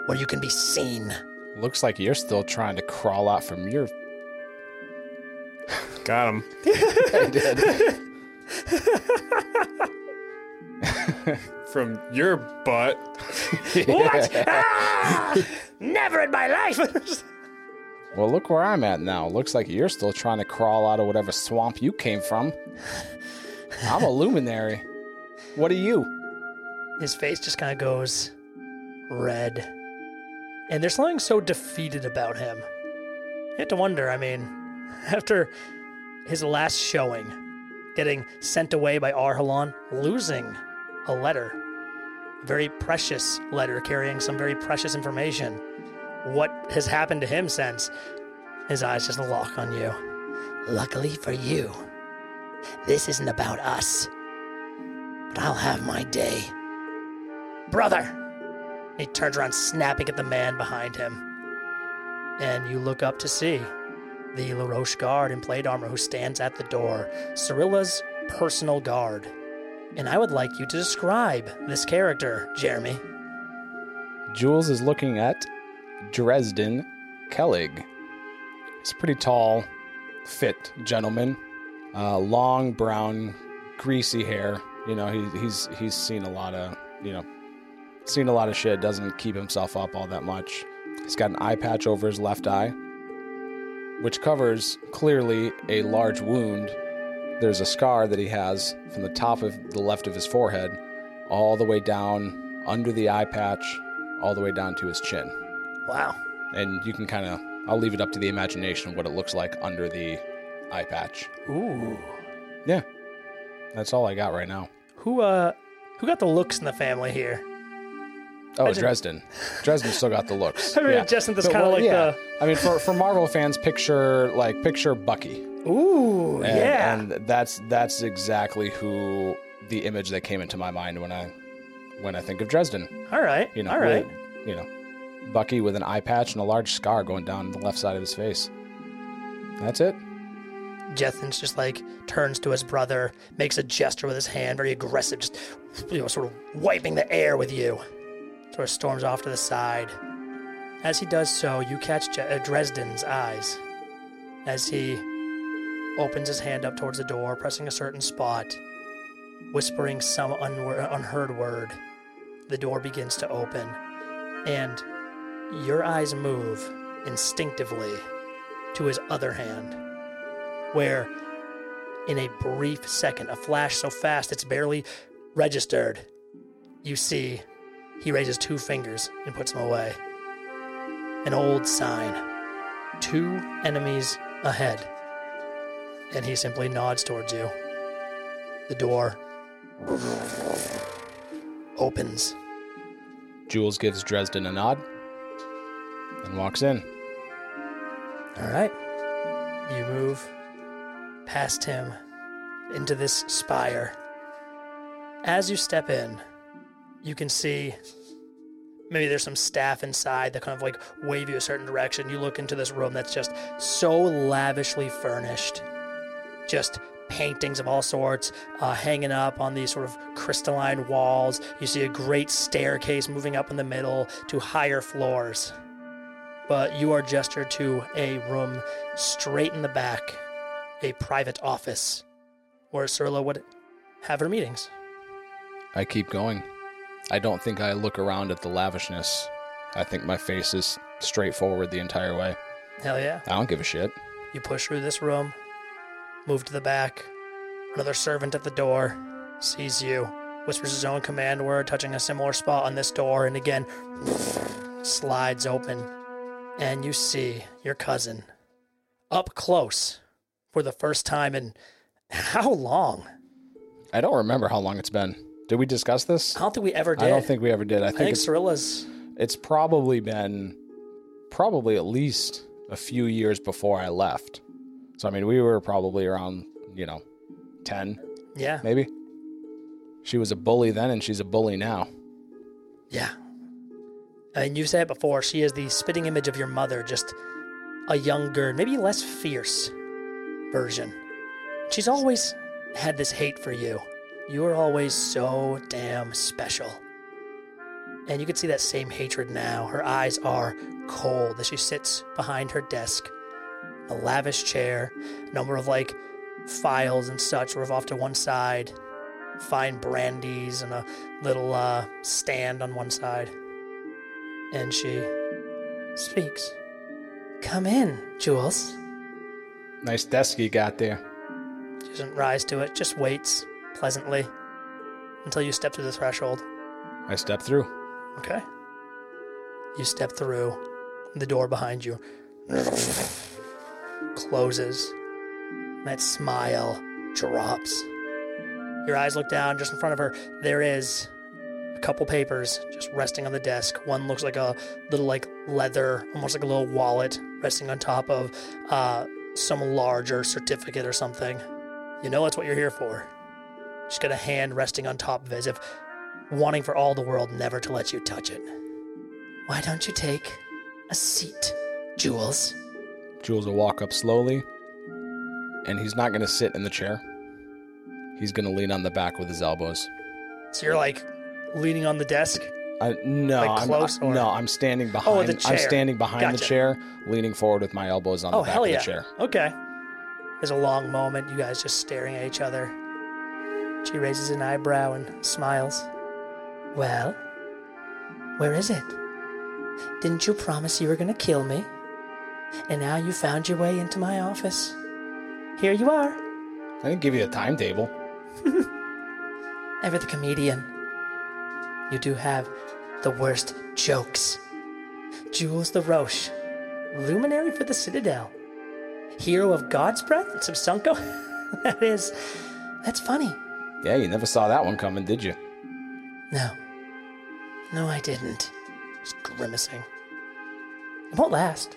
where you can be seen. Looks like you're still trying to crawl out from your. Got him. I did. From your butt. What? Ah! Never in my life! Well, look where I'm at now. Looks like you're still trying to crawl out of whatever swamp you came from. I'm a luminary. What are you? His face just kind of goes red. And there's something so defeated about him. You have to wonder, I mean, after his last showing, getting sent away by Arhalan, losing a letter, a very precious letter carrying some very precious information. What has happened to him since? His eyes just lock on you. Luckily for you, this isn't about us. But I'll have my day. Brother! He turns around, snapping at the man behind him. And you look up to see the LaRoche guard in plate armor who stands at the door, Cyrilla's personal guard. And I would like you to describe this character, Jeremy. Jules is looking at Dresden Kellig. He's a pretty tall, fit gentleman. Uh, long brown, greasy hair. You know, he, he's he's seen a lot of you know, seen a lot of shit. Doesn't keep himself up all that much. He's got an eye patch over his left eye, which covers clearly a large wound. There's a scar that he has from the top of the left of his forehead, all the way down under the eye patch, all the way down to his chin. Wow. And you can kind of, I'll leave it up to the imagination what it looks like under the eye patch. Ooh. Yeah, that's all I got right now. Who uh who got the looks in the family here? Oh, Imagine- Dresden. Dresden still got the looks. I mean, yeah. Justin, that's kinda well, like yeah. the- I mean, for, for Marvel fans, picture like picture Bucky. Ooh, And, yeah. and that's that's exactly who the image that came into my mind when I when I think of Dresden. all right. You know, all right. you know, Bucky with an eye patch and a large scar going down the left side of his face. That's it. Jacinth's just like turns to his brother, makes a gesture with his hand, very aggressive, just you know, sort of wiping the air with you. Sort of storms off to the side. As he does so, you catch Je- uh, Dresden's eyes as he opens his hand up towards the door, pressing a certain spot, whispering some unheard word. The door begins to open, and your eyes move instinctively to his other hand where in a brief second, a flash so fast it's barely registered, you see he raises two fingers and puts them away. An old sign two enemies ahead. And he simply nods towards you. The door opens. Jules gives Dresden a nod and walks in. All right. You move past him into this spire. As you step in, you can see maybe there's some staff inside that kind of like wave you a certain direction. You look into this room that's just so lavishly furnished. Just paintings of all sorts uh, hanging up on these sort of crystalline walls. You see a great staircase moving up in the middle to higher floors but you are gestured to a room straight in the back, a private office, where Cyrilla would have her meetings. I keep going. I don't think I look around at the lavishness. I think my face is straightforward the entire way. Hell yeah. I don't give a shit. You push through this room, move to the back. Another servant at the door sees you, whispers his own command word, touching a similar spot on this door, and again slides open. And you see your cousin up close for the first time in how long? I don't remember how long it's been. Did we discuss this? I don't think we ever did. I don't think we ever did. I I think, think it's, Cyrilla's. it's probably been probably at least a few years before I left. So I mean, we were probably around, you know, 10 Yeah. maybe. She was a bully then and she's a bully now. Yeah. And you've said it before, she is the spitting image of your mother, just a younger, maybe less fierce version. She's always had this hate for you. You are always so damn special. And you can see that same hatred now. Her eyes are cold as she sits behind her desk. A lavish chair, a number of like files and such were off to one side, fine brandies and a little uh, stand on one side. And she speaks. Come in, Jules. Nice desk you got there. She doesn't rise to it, just waits pleasantly until you step to the threshold. I step through. Okay. You step through the door behind you closes. That smile drops. Your eyes look down just in front of her. There is couple papers just resting on the desk. One looks like a little like leather, almost like a little wallet resting on top of uh, some larger certificate or something. You know that's what you're here for. She's got a hand resting on top of it as if wanting for all the world never to let you touch it. Why don't you take a seat, Jules? Jules will walk up slowly, and he's not going to sit in the chair. He's going to lean on the back with his elbows. So you're like leaning on the desk. I, no, Like I'm, or- no, I'm standing behind. Oh, the chair. I'm standing behind the chair, leaning forward with my elbows on Oh the back of yeah! the chair. Okay. There's a long moment. You guys just staring at each other. She raises an eyebrow and smiles. Well, where is it? Didn't you promise you were going to kill me? And now you found your way into my office. Here you are. I didn't give you a timetable. Ever the comedian. You do have the worst jokes. Jules the Roche, luminary for the Citadel, hero of God's Breath and Siabsungkoo. that is, that's funny. Yeah, you never saw that one coming, did you? No, no, I didn't. Just grimacing. It won't last.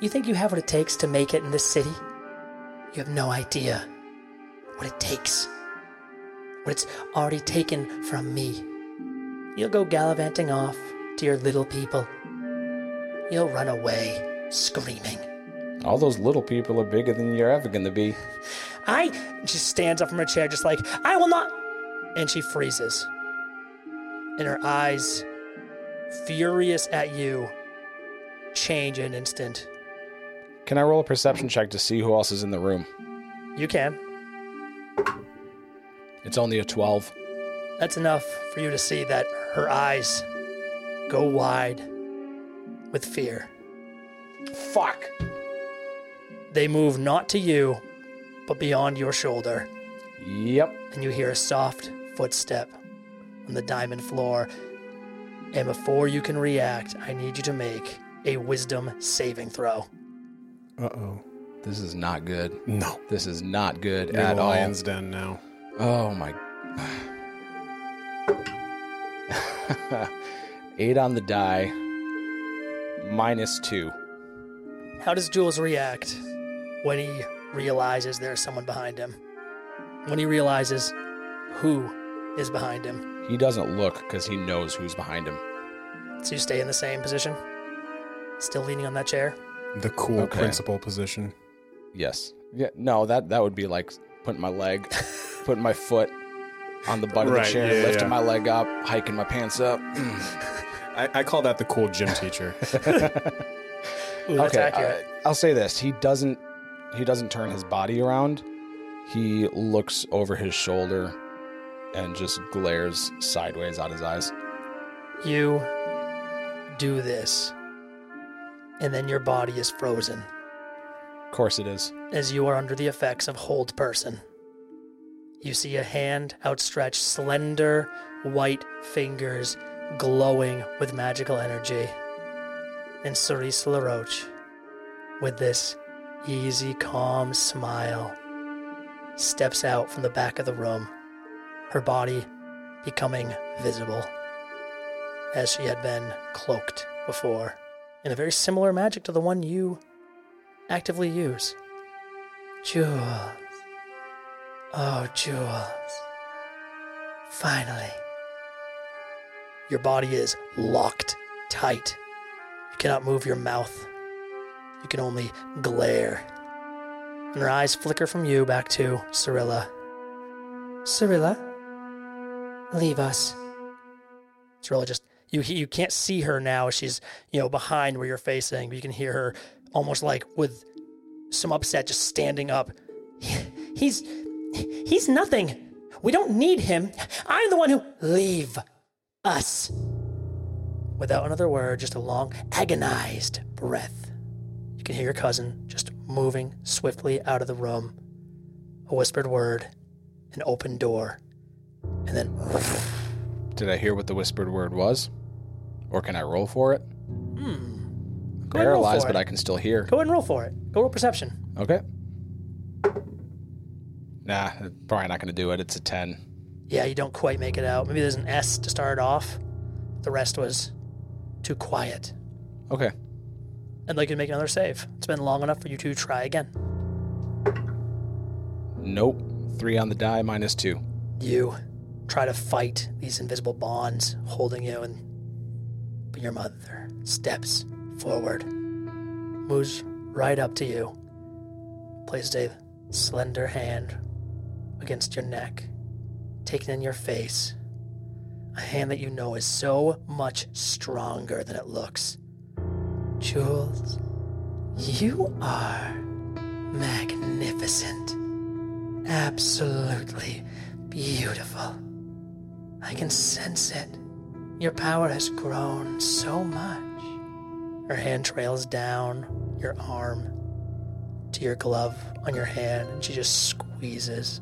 You think you have what it takes to make it in this city? You have no idea what it takes. What it's already taken from me. You'll go gallivanting off to your little people. You'll run away screaming. All those little people are bigger than you're ever going to be. I she stands up from her chair, just like, I will not. And she freezes. And her eyes, furious at you, change in an instant. Can I roll a perception check to see who else is in the room? You can. It's only a 12. That's enough for you to see that her eyes go wide with fear. Fuck. They move not to you, but beyond your shoulder. Yep. and you hear a soft footstep on the diamond floor. And before you can react, I need you to make a wisdom saving throw. Uh oh. This is not good. No. This is not good We're at all. Lion's Den now. Oh my. Eight on the die. Minus two. How does Jules react when he realizes there's someone behind him? When he realizes who is behind him? He doesn't look because he knows who's behind him. So you stay in the same position? Still leaning on that chair? The cool Okay. principal position. Yes. Yeah. No, that that would be like putting my leg, putting my foot on the butt of Right, the chair, yeah, lifting yeah. my leg up, hiking my pants up. I, I call that the cool gym teacher. Ooh, that's okay, accurate. uh, I'll say this: he doesn't he doesn't turn his body around. He looks over his shoulder and just glares sideways out his eyes. You do this, and then your body is frozen. Of course, it is. as you are under the effects of hold person. You see a hand outstretched, slender white fingers glowing with magical energy. And Cerise LaRoche, with this easy, calm smile, steps out from the back of the room, her body becoming visible as she had been cloaked before, in a very similar magic to the one you actively use. Jules. Oh, Jules. Finally. Your body is locked tight. You cannot move your mouth. You can only glare. And her eyes flicker from you back to Cyrilla. Cyrilla, leave us. Cyrilla just you you can't see her now. She's you know behind where you're facing, you can hear her almost like with some upset, just standing up. He's he's nothing. We don't need him. I'm the one who leave us. Without another word, just a long, agonized breath. You can hear your cousin just moving swiftly out of the room. A whispered word, an open door, and then Did I hear what the whispered word was? Or can I roll for it? Hmm. go and Paralyzed, but it. I can still hear. Go ahead and roll for it. Go roll perception. Okay. Nah, probably not going to do it. It's a 10. Yeah, you don't quite make it out. Maybe there's an S to start off. The rest was too quiet. Okay. And they can make another save. It's been long enough for you to try again. Nope. Three on the die, minus two. You try to fight these invisible bonds holding you, and but your mother steps forward, moves right up to you, places a slender hand against your neck, taking in your face. A hand that you know is so much stronger than it looks. Jules, you are magnificent. Absolutely beautiful. I can sense it. Your power has grown so much. Her hand trails down your arm to your glove on your hand, and she just squeezes.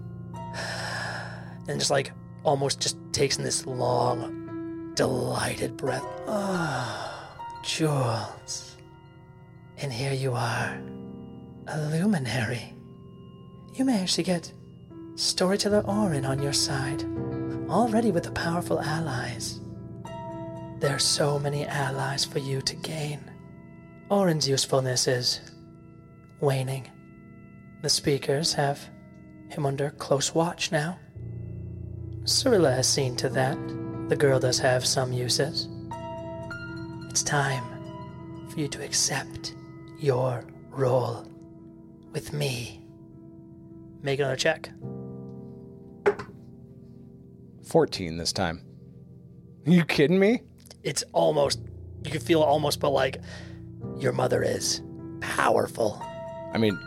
And just like almost just takes in this long, delighted breath. Oh, Jules. And here you are, a luminary. You may actually get Storyteller Orin on your side, already with the powerful allies. There are so many allies for you to gain. Orin's usefulness is waning. The speakers have him under close watch now. Cyrilla has seen to that. The girl does have some uses. It's time for you to accept your role with me. Make another check. 14 this time. You kidding me? It's almost, you can feel it almost, but like your mother is powerful. I mean,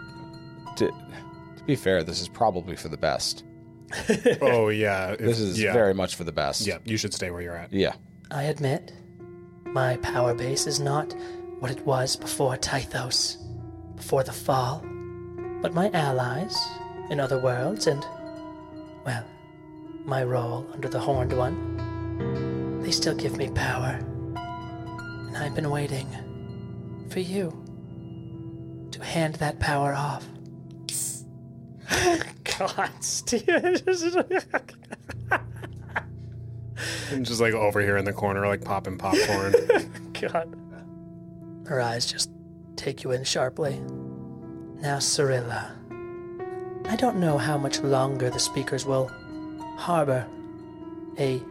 be fair, this is probably for the best. Oh yeah, if- This is yeah. very much for the best. Yeah, you should stay where you're at. Yeah. I admit, my power base is not what it was before Tythos, before the fall. But my allies in other worlds and, well, my role under the Horned One, they still give me power. And I've been waiting for you to hand that power off. God, Steven. And just like over here in the corner, like popping popcorn. God. Her eyes just take you in sharply. Now, Cyrilla, I don't know how much longer the speakers will harbor a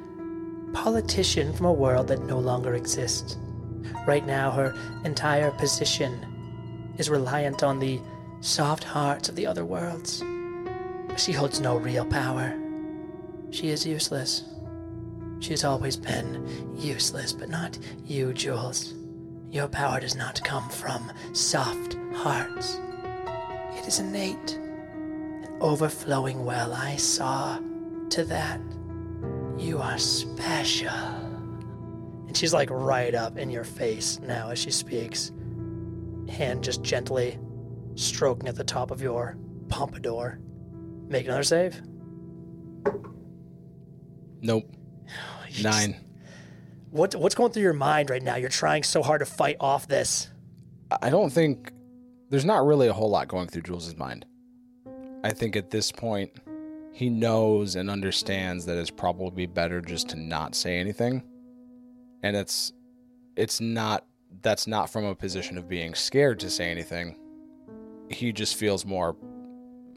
politician from a world that no longer exists. Right now, her entire position is reliant on the soft hearts of the other worlds. She holds no real power. She is useless. She has always been useless, but not you, Jules. Your power does not come from soft hearts. It is innate, an overflowing well. I saw to that. You are special. And she's like right up in your face now as she speaks. Hand just gently stroking at the top of your pompadour. Make another save. Nope. Nine. What what's going through your mind right now? You're trying so hard to fight off this. I don't think there's not really a whole lot going through Jules' mind. I think at this point, he knows and understands that it's probably better just to not say anything. And it's it's not that's not from a position of being scared to say anything. He just feels more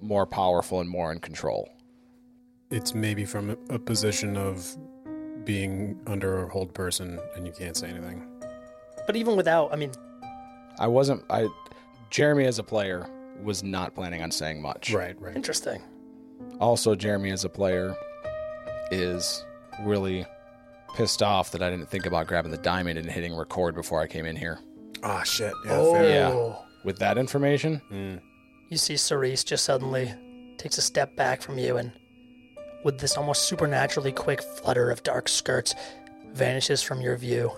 more powerful and more in control. It's maybe from a- a position of being under a hold person and you can't say anything. But even without, I mean, I wasn't I Jeremy as a player was not planning on saying much. Right, right. interesting. Also, Jeremy as a player is really pissed off that I didn't think about grabbing the diamond and hitting record before I came in here. Ah, shit. Yeah, Oh. fair. Yeah. With that information, You see Cerise just suddenly takes a step back from you and with this almost supernaturally quick flutter of dark skirts vanishes from your view.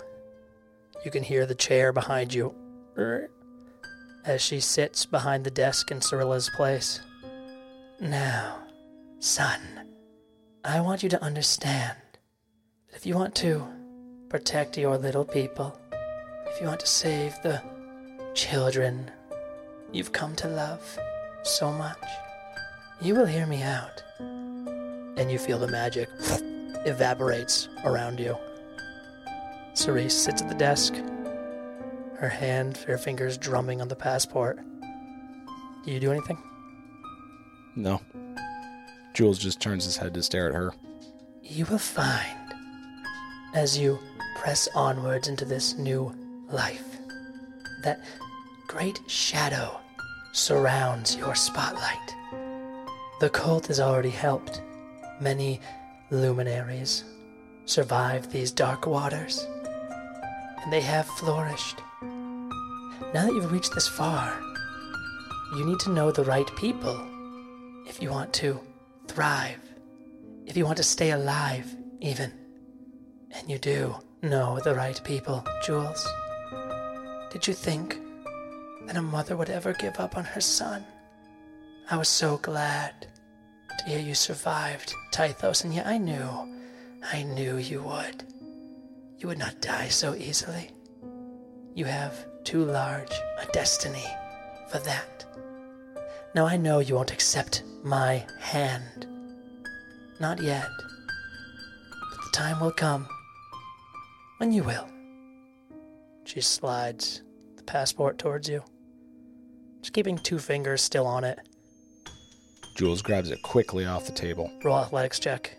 You can hear the chair behind you as she sits behind the desk in Cyrilla's place. Now, son, I want you to understand that if you want to protect your little people, if you want to save the children you've come to love so much, you will hear me out. And you feel the magic evaporates around you. Cerise sits at the desk, her hand, her fingers drumming on the passport. Do you do anything? no. Jules just turns his head to stare at her. you will find as you press onwards into this new life that great shadow surrounds your spotlight. The cult has already helped many luminaries survive these dark waters, and they have flourished. Now that you've reached this far, you need to know the right people if you want to thrive if you want to stay alive, even. And you do know the right people, Jules. Did you think that a mother would ever give up on her son? I was so glad to hear you survived, Tythos, and yet I knew, I knew you would. You would not die so easily. You have too large a destiny for that. Now I know you won't accept my hand. Not yet. But the time will come when you will. She slides the passport towards you, just keeping two fingers still on it. Jules grabs it quickly off the table. Roll athletics check.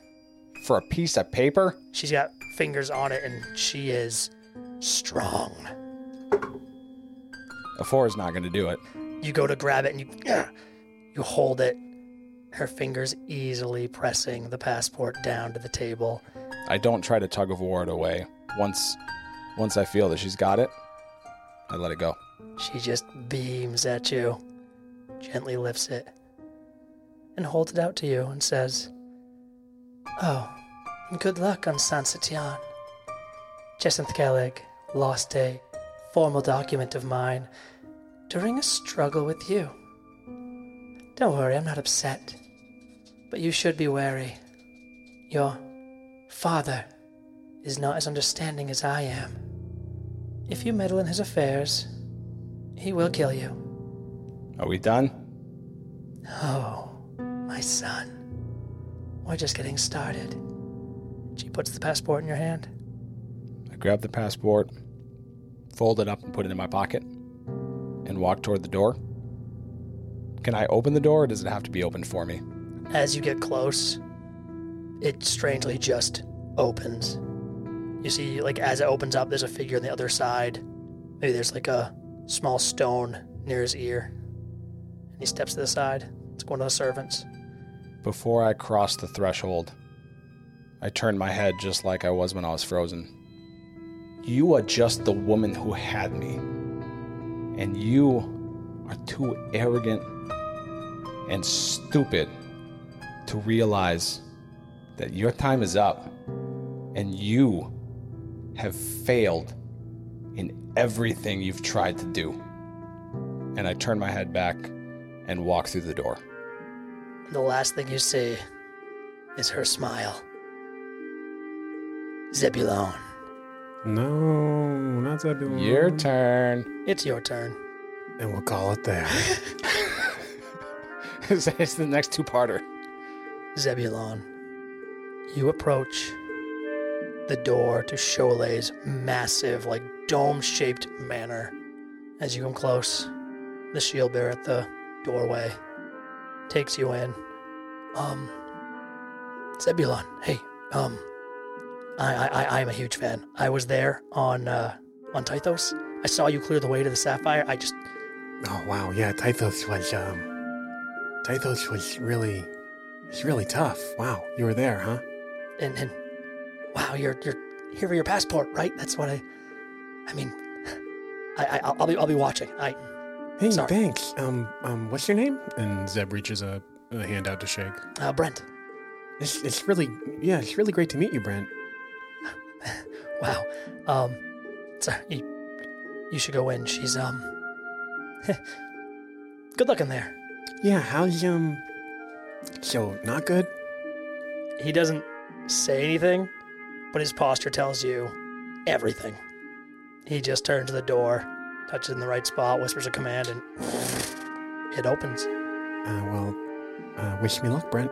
For a piece of paper? She's got fingers on it and she is strong. A four is not going to do it. You go to grab it and you you hold it. Her fingers easily pressing the passport down to the table. I don't try to tug of war it away. Once, once I feel that she's got it, I let it go. She just beams at you, gently lifts it, and holds it out to you and says, Oh, good luck on San Sitian. Jacinth Kellig lost a formal document of mine during a struggle with you. Don't worry, I'm not upset. But you should be wary. Your father is not as understanding as I am. If you meddle in his affairs, he will kill you. Are we done? Oh, my son. We're just getting started. She puts the passport in your hand. I grab the passport, fold it up and put it in my pocket, and walk toward the door. Can I open the door or does it have to be opened for me? As you get close, it strangely just opens. You see, like, as it opens up, there's a figure on the other side. Maybe there's like a small stone near his ear. And he steps to the side. It's one of the servants. Before I cross the threshold, I turn my head just like I was when I was frozen. You are just the woman who had me. And you are too arrogant and stupid to realize that your time is up and you have failed in everything you've tried to do. And I turn my head back and walk through the door. The last thing you see is her smile. Zebulon. No, not Zebulon. Your turn. It's your turn. And we'll call it there. it's the next two-parter. Zebulon, you approach the door to Cholet's massive, like dome shaped manor. As you come close, the shield bearer at the doorway takes you in. Um, Zebulon, hey, um, I, I, I, I'm a huge fan. I was there on, uh, on Tythos. I saw you clear the way to the Sapphire. I just, Oh wow, yeah, Tythos was um Tythos was really it's really tough. Wow, you were there, huh? and, and wow, you're, you're here for your passport, right? That's what I, I mean, I, I, I'll- I'll be, I'll be watching. I, Hey, Sorry. thanks. Um um what's your name? and Zeb reaches a, a hand out to shake. uh, Brent. It's it's really yeah, it's really great to meet you, Brent. Wow. Um, sorry, you, you should go in. She's um, good looking there. Yeah, how's um so not good? He doesn't say anything, but his posture tells you everything. He just turns to the door, touches in the right spot, whispers a command, and it opens. Uh well uh wish me luck, Brent.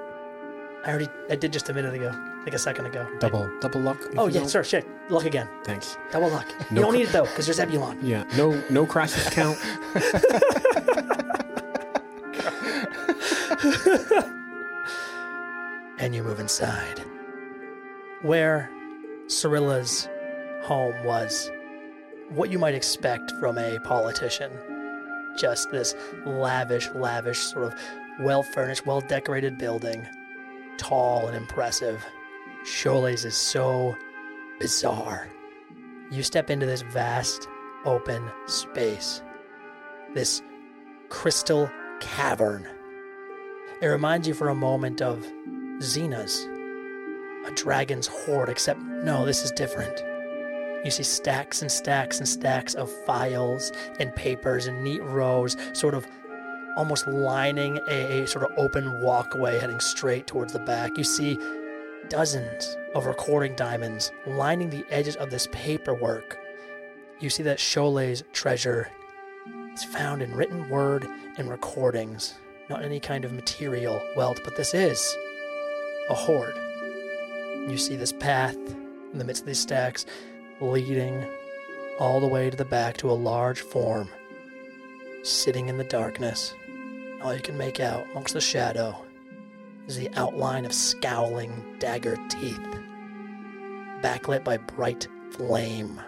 I already, I did just a minute ago, like a second ago. Double double luck. Oh yeah, sure, shit. Luck again. Thanks. Double luck. No you don't cr- need it though, because there's Ebulon. Yeah, no no crosses count. and you move inside. Where Cyrilla's home was what you might expect from a politician. Just this lavish, lavish, sort of well furnished, well decorated building. Tall and impressive. Cholet's is so bizarre. You step into this vast, open space. This crystal cavern. It reminds you for a moment of Xena's, a dragon's hoard, except no, this is different. You see stacks and stacks and stacks of files and papers in neat rows, sort of almost lining a, a sort of open walkway heading straight towards the back. You see dozens of recording diamonds lining the edges of this paperwork. You see that Cholet's treasure is found in written word and recordings, not any kind of material wealth, but this is a hoard. You see this path in the midst of these stacks leading all the way to the back to a large form sitting in the darkness. All you can make out amongst the shadow is the outline of scowling dagger teeth, backlit by bright flame.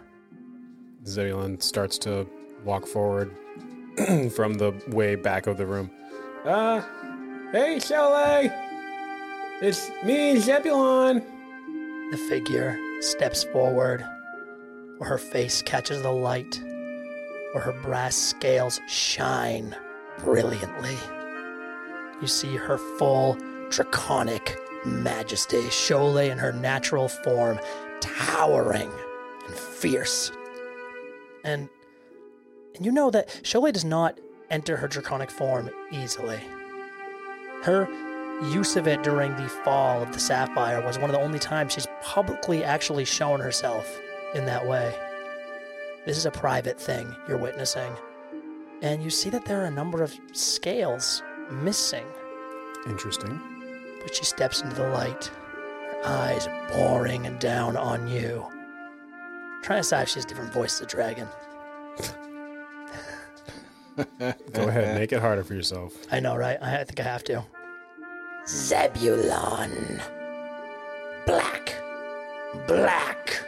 Zebulon starts to walk forward from the way back of the room. Uh hey Cholet! It's me, Zebulon. The figure steps forward, where her face catches the light, where her brass scales shine brilliantly. You see her full draconic majesty, Cholet in her natural form, towering and fierce. And, and you know that Cholet does not enter her draconic form easily. Her use of it during the fall of the Sapphire was one of the only times she's publicly actually shown herself in that way. This is a private thing you're witnessing. And you see that there are a number of scales missing. Interesting. But she steps into the light, her eyes boring and down on you. Try to decide if she has different voice a dragon. Go ahead, make it harder for yourself. I know, right? I think I have to. Zebulon. Black. Black.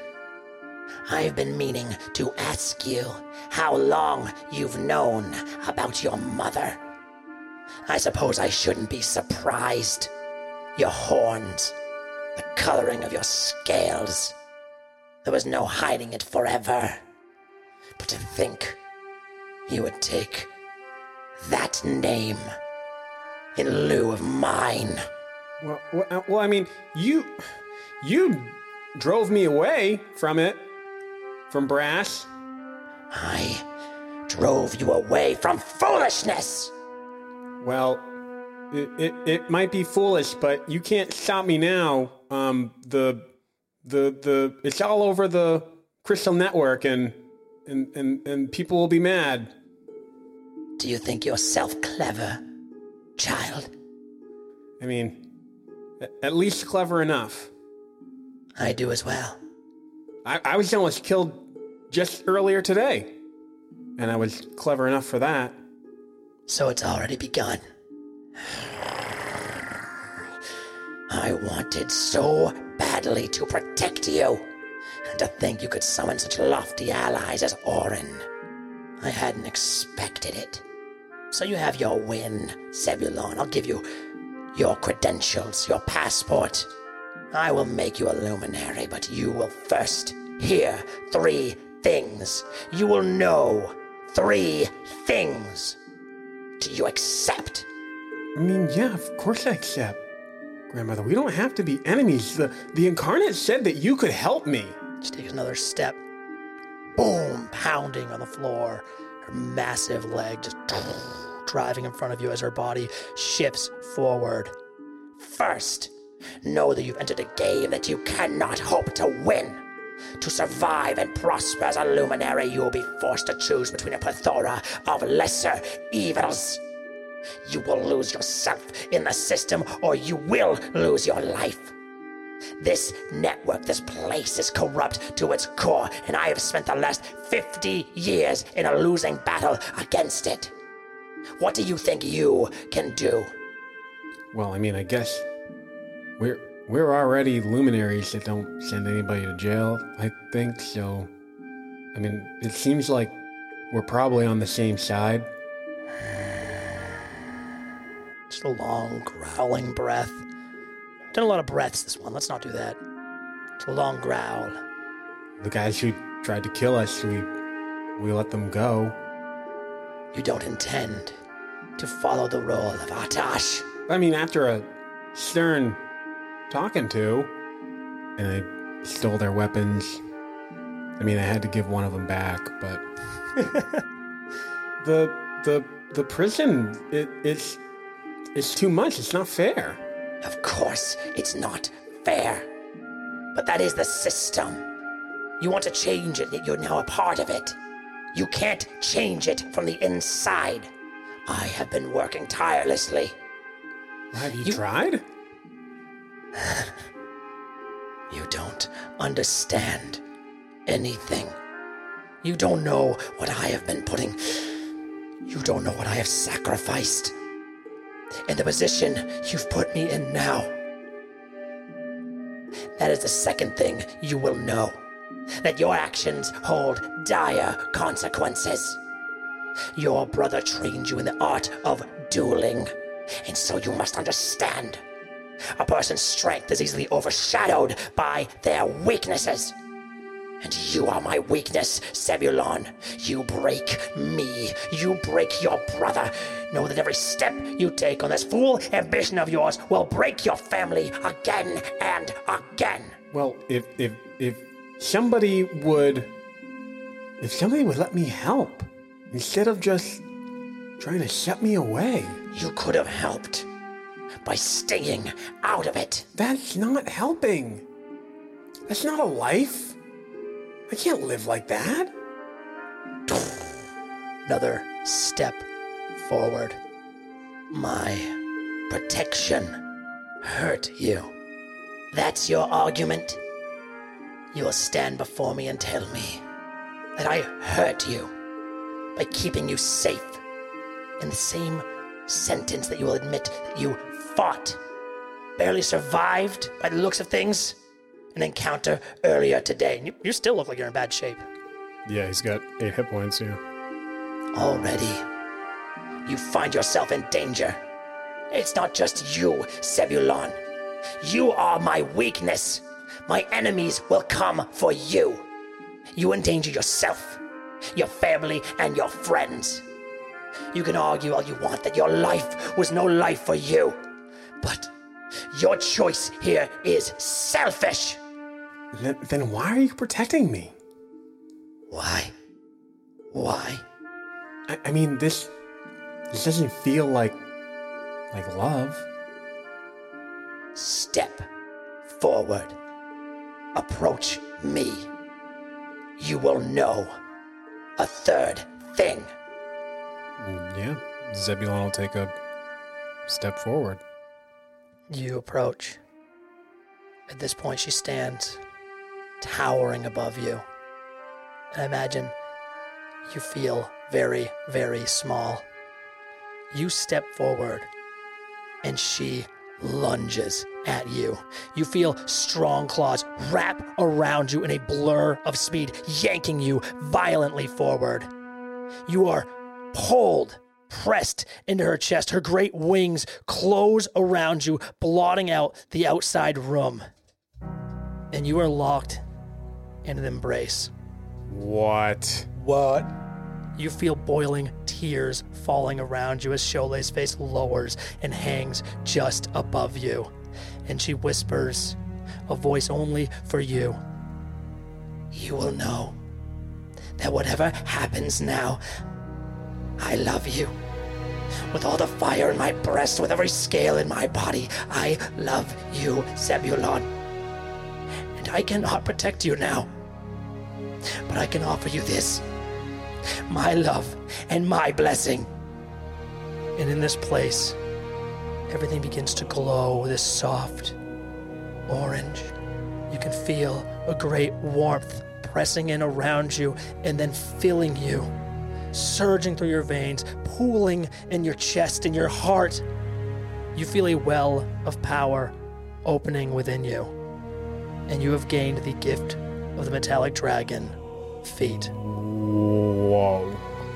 I've been meaning to ask you how long you've known about your mother. I suppose I shouldn't be surprised. Your horns, the coloring of your scales. There was no hiding it forever. But to think you would take that name in lieu of mine. Well, well, uh, well, I mean, you you drove me away from it, from brass. I drove you away from foolishness. Well, it, it it might be foolish, but you can't stop me now. Um, the the the it's all over the Crystal Network, and and and and people will be mad. Do you think yourself clever, child? I mean, at least clever enough. I do as well. I, I was almost killed just earlier today, and I was clever enough for that. So it's already begun. I wanted so badly to protect you. And to think you could summon such lofty allies as Orin. I hadn't expected it. So you have your win, Zebulon. I'll give you your credentials, your passport. I will make you a luminary, but you will first hear three things. You will know three things. Do you accept? I mean, yeah, of course I accept. Grandmother, we don't have to be enemies. The, the incarnate said that you could help me. She takes another step. Boom, pounding on the floor. Her massive leg just driving in front of you as her body shifts forward. First, know that you've entered a game that you cannot hope to win. To survive and prosper as a luminary, you will be forced to choose between a plethora of lesser evils. You will lose yourself in the system, or you will lose your life. This network, this place is corrupt to its core, and I have spent the last 50 years in a losing battle against it. What do you think you can do? Well, I mean, I guess we're we're already luminaries that don't send anybody to jail. I think so. I mean, it seems like we're probably on the same side. Just a long, growling breath. Done a lot of breaths this one. Let's not do that. It's a long growl. The guys who tried to kill us, we we let them go. You don't intend to follow the role of Atash. I mean, after a stern talking to, and I stole their weapons. I mean, I had to give one of them back, but the the the prison it, it's it's too much. It's not fair. Of course, it's not fair. But that is the system. You want to change it, yet you're now a part of it. You can't change it from the inside. I have been working tirelessly. Have you, You- tried? You don't understand anything. You don't know what I have been putting. You don't know what I have sacrificed. In the position you've put me in now. That is the second thing you will know. That your actions hold dire consequences. Your brother trained you in the art of dueling, and so you must understand. A person's strength is easily overshadowed by their weaknesses. And you are my weakness, Zebulon. You break me. You break your brother. Know that every step you take on this fool ambition of yours will break your family again and again. Well, if if if somebody would if somebody would let me help instead of just trying to shut me away. You could have helped by staying out of it. That's not helping. That's not a life. I can't live like that. Another step forward. My protection hurt you. That's your argument? You will stand before me and tell me that I hurt you by keeping you safe in the same sentence that you will admit that you fought, barely survived by the looks of things, an encounter earlier today. You, you still look like you're in bad shape. Yeah, he's got eight hit points. Yeah. Already, you find yourself in danger. It's not just you, Zebulon. You are my weakness. My enemies will come for you. You endanger yourself, your family, and your friends. You can argue all you want that your life was no life for you, but your choice here is selfish. Then, then why are you protecting me? Why? Why? I, I mean, this this doesn't feel like like love. Step forward. Approach me, you will know a third thing. Yeah, Zebulon will take a step forward. You approach. At this point, she stands towering above you. And I imagine you feel very, very small. You step forward, and she lunges at you. You feel strong claws wrap around you in a blur of speed, yanking you violently forward. You are pulled, pressed into her chest. Her great wings close around you, blotting out the outside room. And you are locked in an embrace. What? What? You feel boiling tears falling around you as Cholet's face lowers and hangs just above you. And she whispers, a voice only for you. You will know that whatever happens now, I love you. With all the fire in my breast, with every scale in my body, I love you, Zebulon. And I cannot protect you now. But I can offer you this my love and my blessing. And in this place, everything begins to glow with this soft orange. You can feel a great warmth pressing in around you and then filling you, surging through your veins, pooling in your chest and your heart. You feel a well of power opening within you, and you have gained the gift of the metallic dragon feat. Whoa.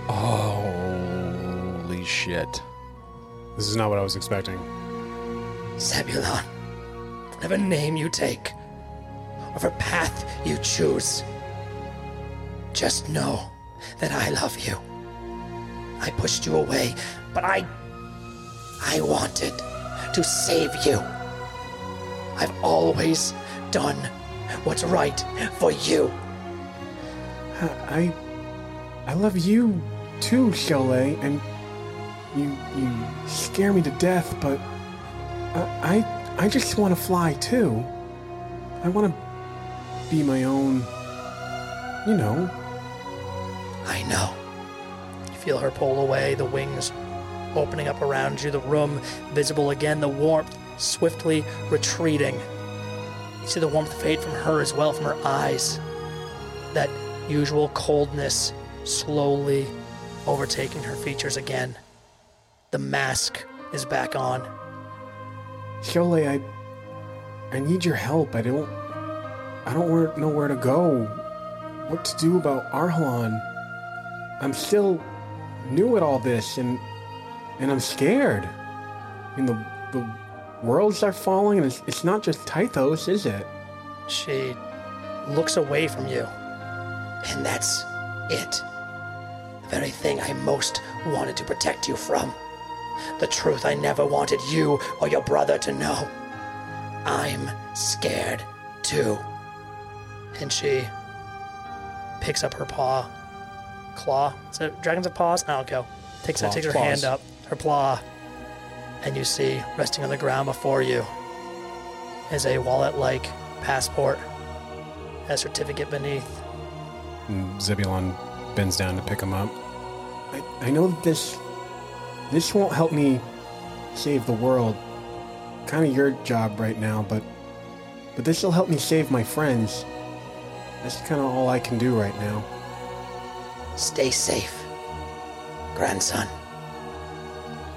Holy shit. This is not what I was expecting. Zebulon, whatever name you take, whatever path you choose, just know that I love you. I pushed you away, but I. I wanted to save you. I've always done what's right for you. I, I love you too, Cholet, and you you scare me to death. But I I, I just want to fly too. I want to be my own. You know, I know. You feel her pull away, the wings opening up around you, the room visible again, the warmth swiftly retreating. You see the warmth fade from her as well, from her eyes. That usual coldness slowly overtaking her features again. The mask is back on. Cholet, I I need your help. I don't I don't know where to go. What to do about Arhalan. I'm still new at all this and and I'm scared. I mean the the worlds are falling and it's, it's not just Tythos, is it? She looks away from you. And that's it. Very thing I most wanted to protect you from. The truth I never wanted you or your brother to know. I'm scared too. And she picks up her paw. Claw. Is it dragons of paws? I don't know. Takes, Claw. takes her Claws. hand up, her paw, and you see resting on the ground before you is a wallet like passport, a certificate beneath. And Zebulon bends down to pick him up. I, I know this this won't help me save the world. Kind of your job right now, but but this will help me save my friends. That's kind of all I can do right now. Stay safe, grandson.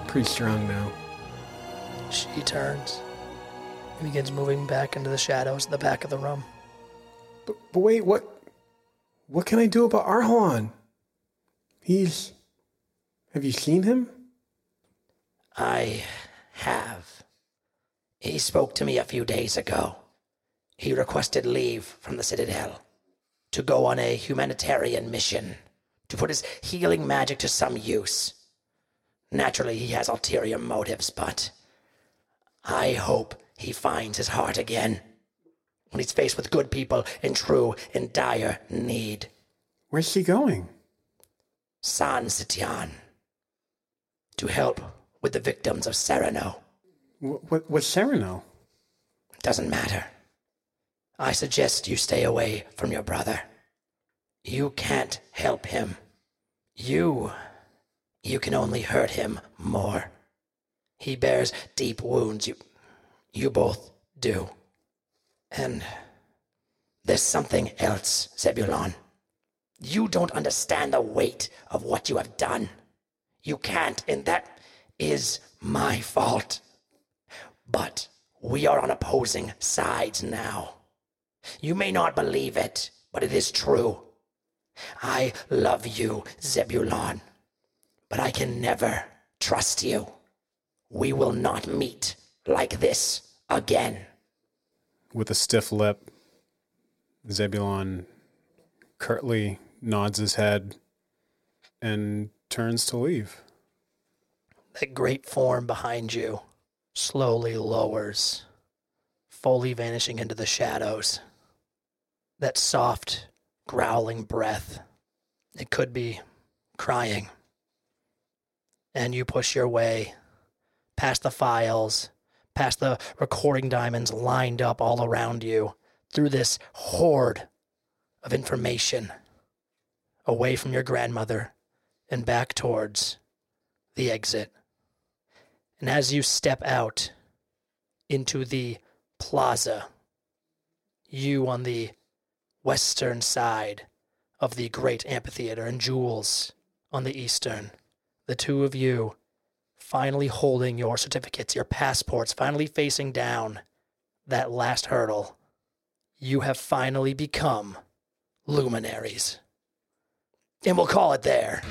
Pretty strong now. She turns and begins moving back into the shadows at the back of the room. But, but wait, what what can I do about Arhalan? He's Have you seen him? I have. He spoke to me a few days ago. He requested leave from the Citadel to go on a humanitarian mission to put his healing magic to some use. Naturally, he has ulterior motives, but I hope he finds his heart again when he's faced with good people in true and dire need. Where's he going? San Sitian to help with the victims of Sereno. What what what's Sereno? Doesn't matter. I suggest you stay away from your brother. You can't help him. You. You can only hurt him more. He bears deep wounds. You. You both do. And. There's something else, Zebulon. You don't understand the weight of what you have done. You can't, and that is my fault. But we are on opposing sides now. You may not believe it, but it is true. I love you, Zebulon, but I can never trust you. We will not meet like this again. With a stiff lip, Zebulon curtly nods his head and turns to leave. That great form behind you slowly lowers, fully vanishing into the shadows. That soft, growling breath. It could be crying. And you push your way past the files, past the recording diamonds lined up all around you, through this horde of information, away from your grandmother and back towards the exit. And as you step out into the plaza, you on the western side of the great amphitheater, and Jules on the eastern, the two of you finally holding your certificates, your passports, finally facing down that last hurdle. You have finally become luminaries. And we'll call it there.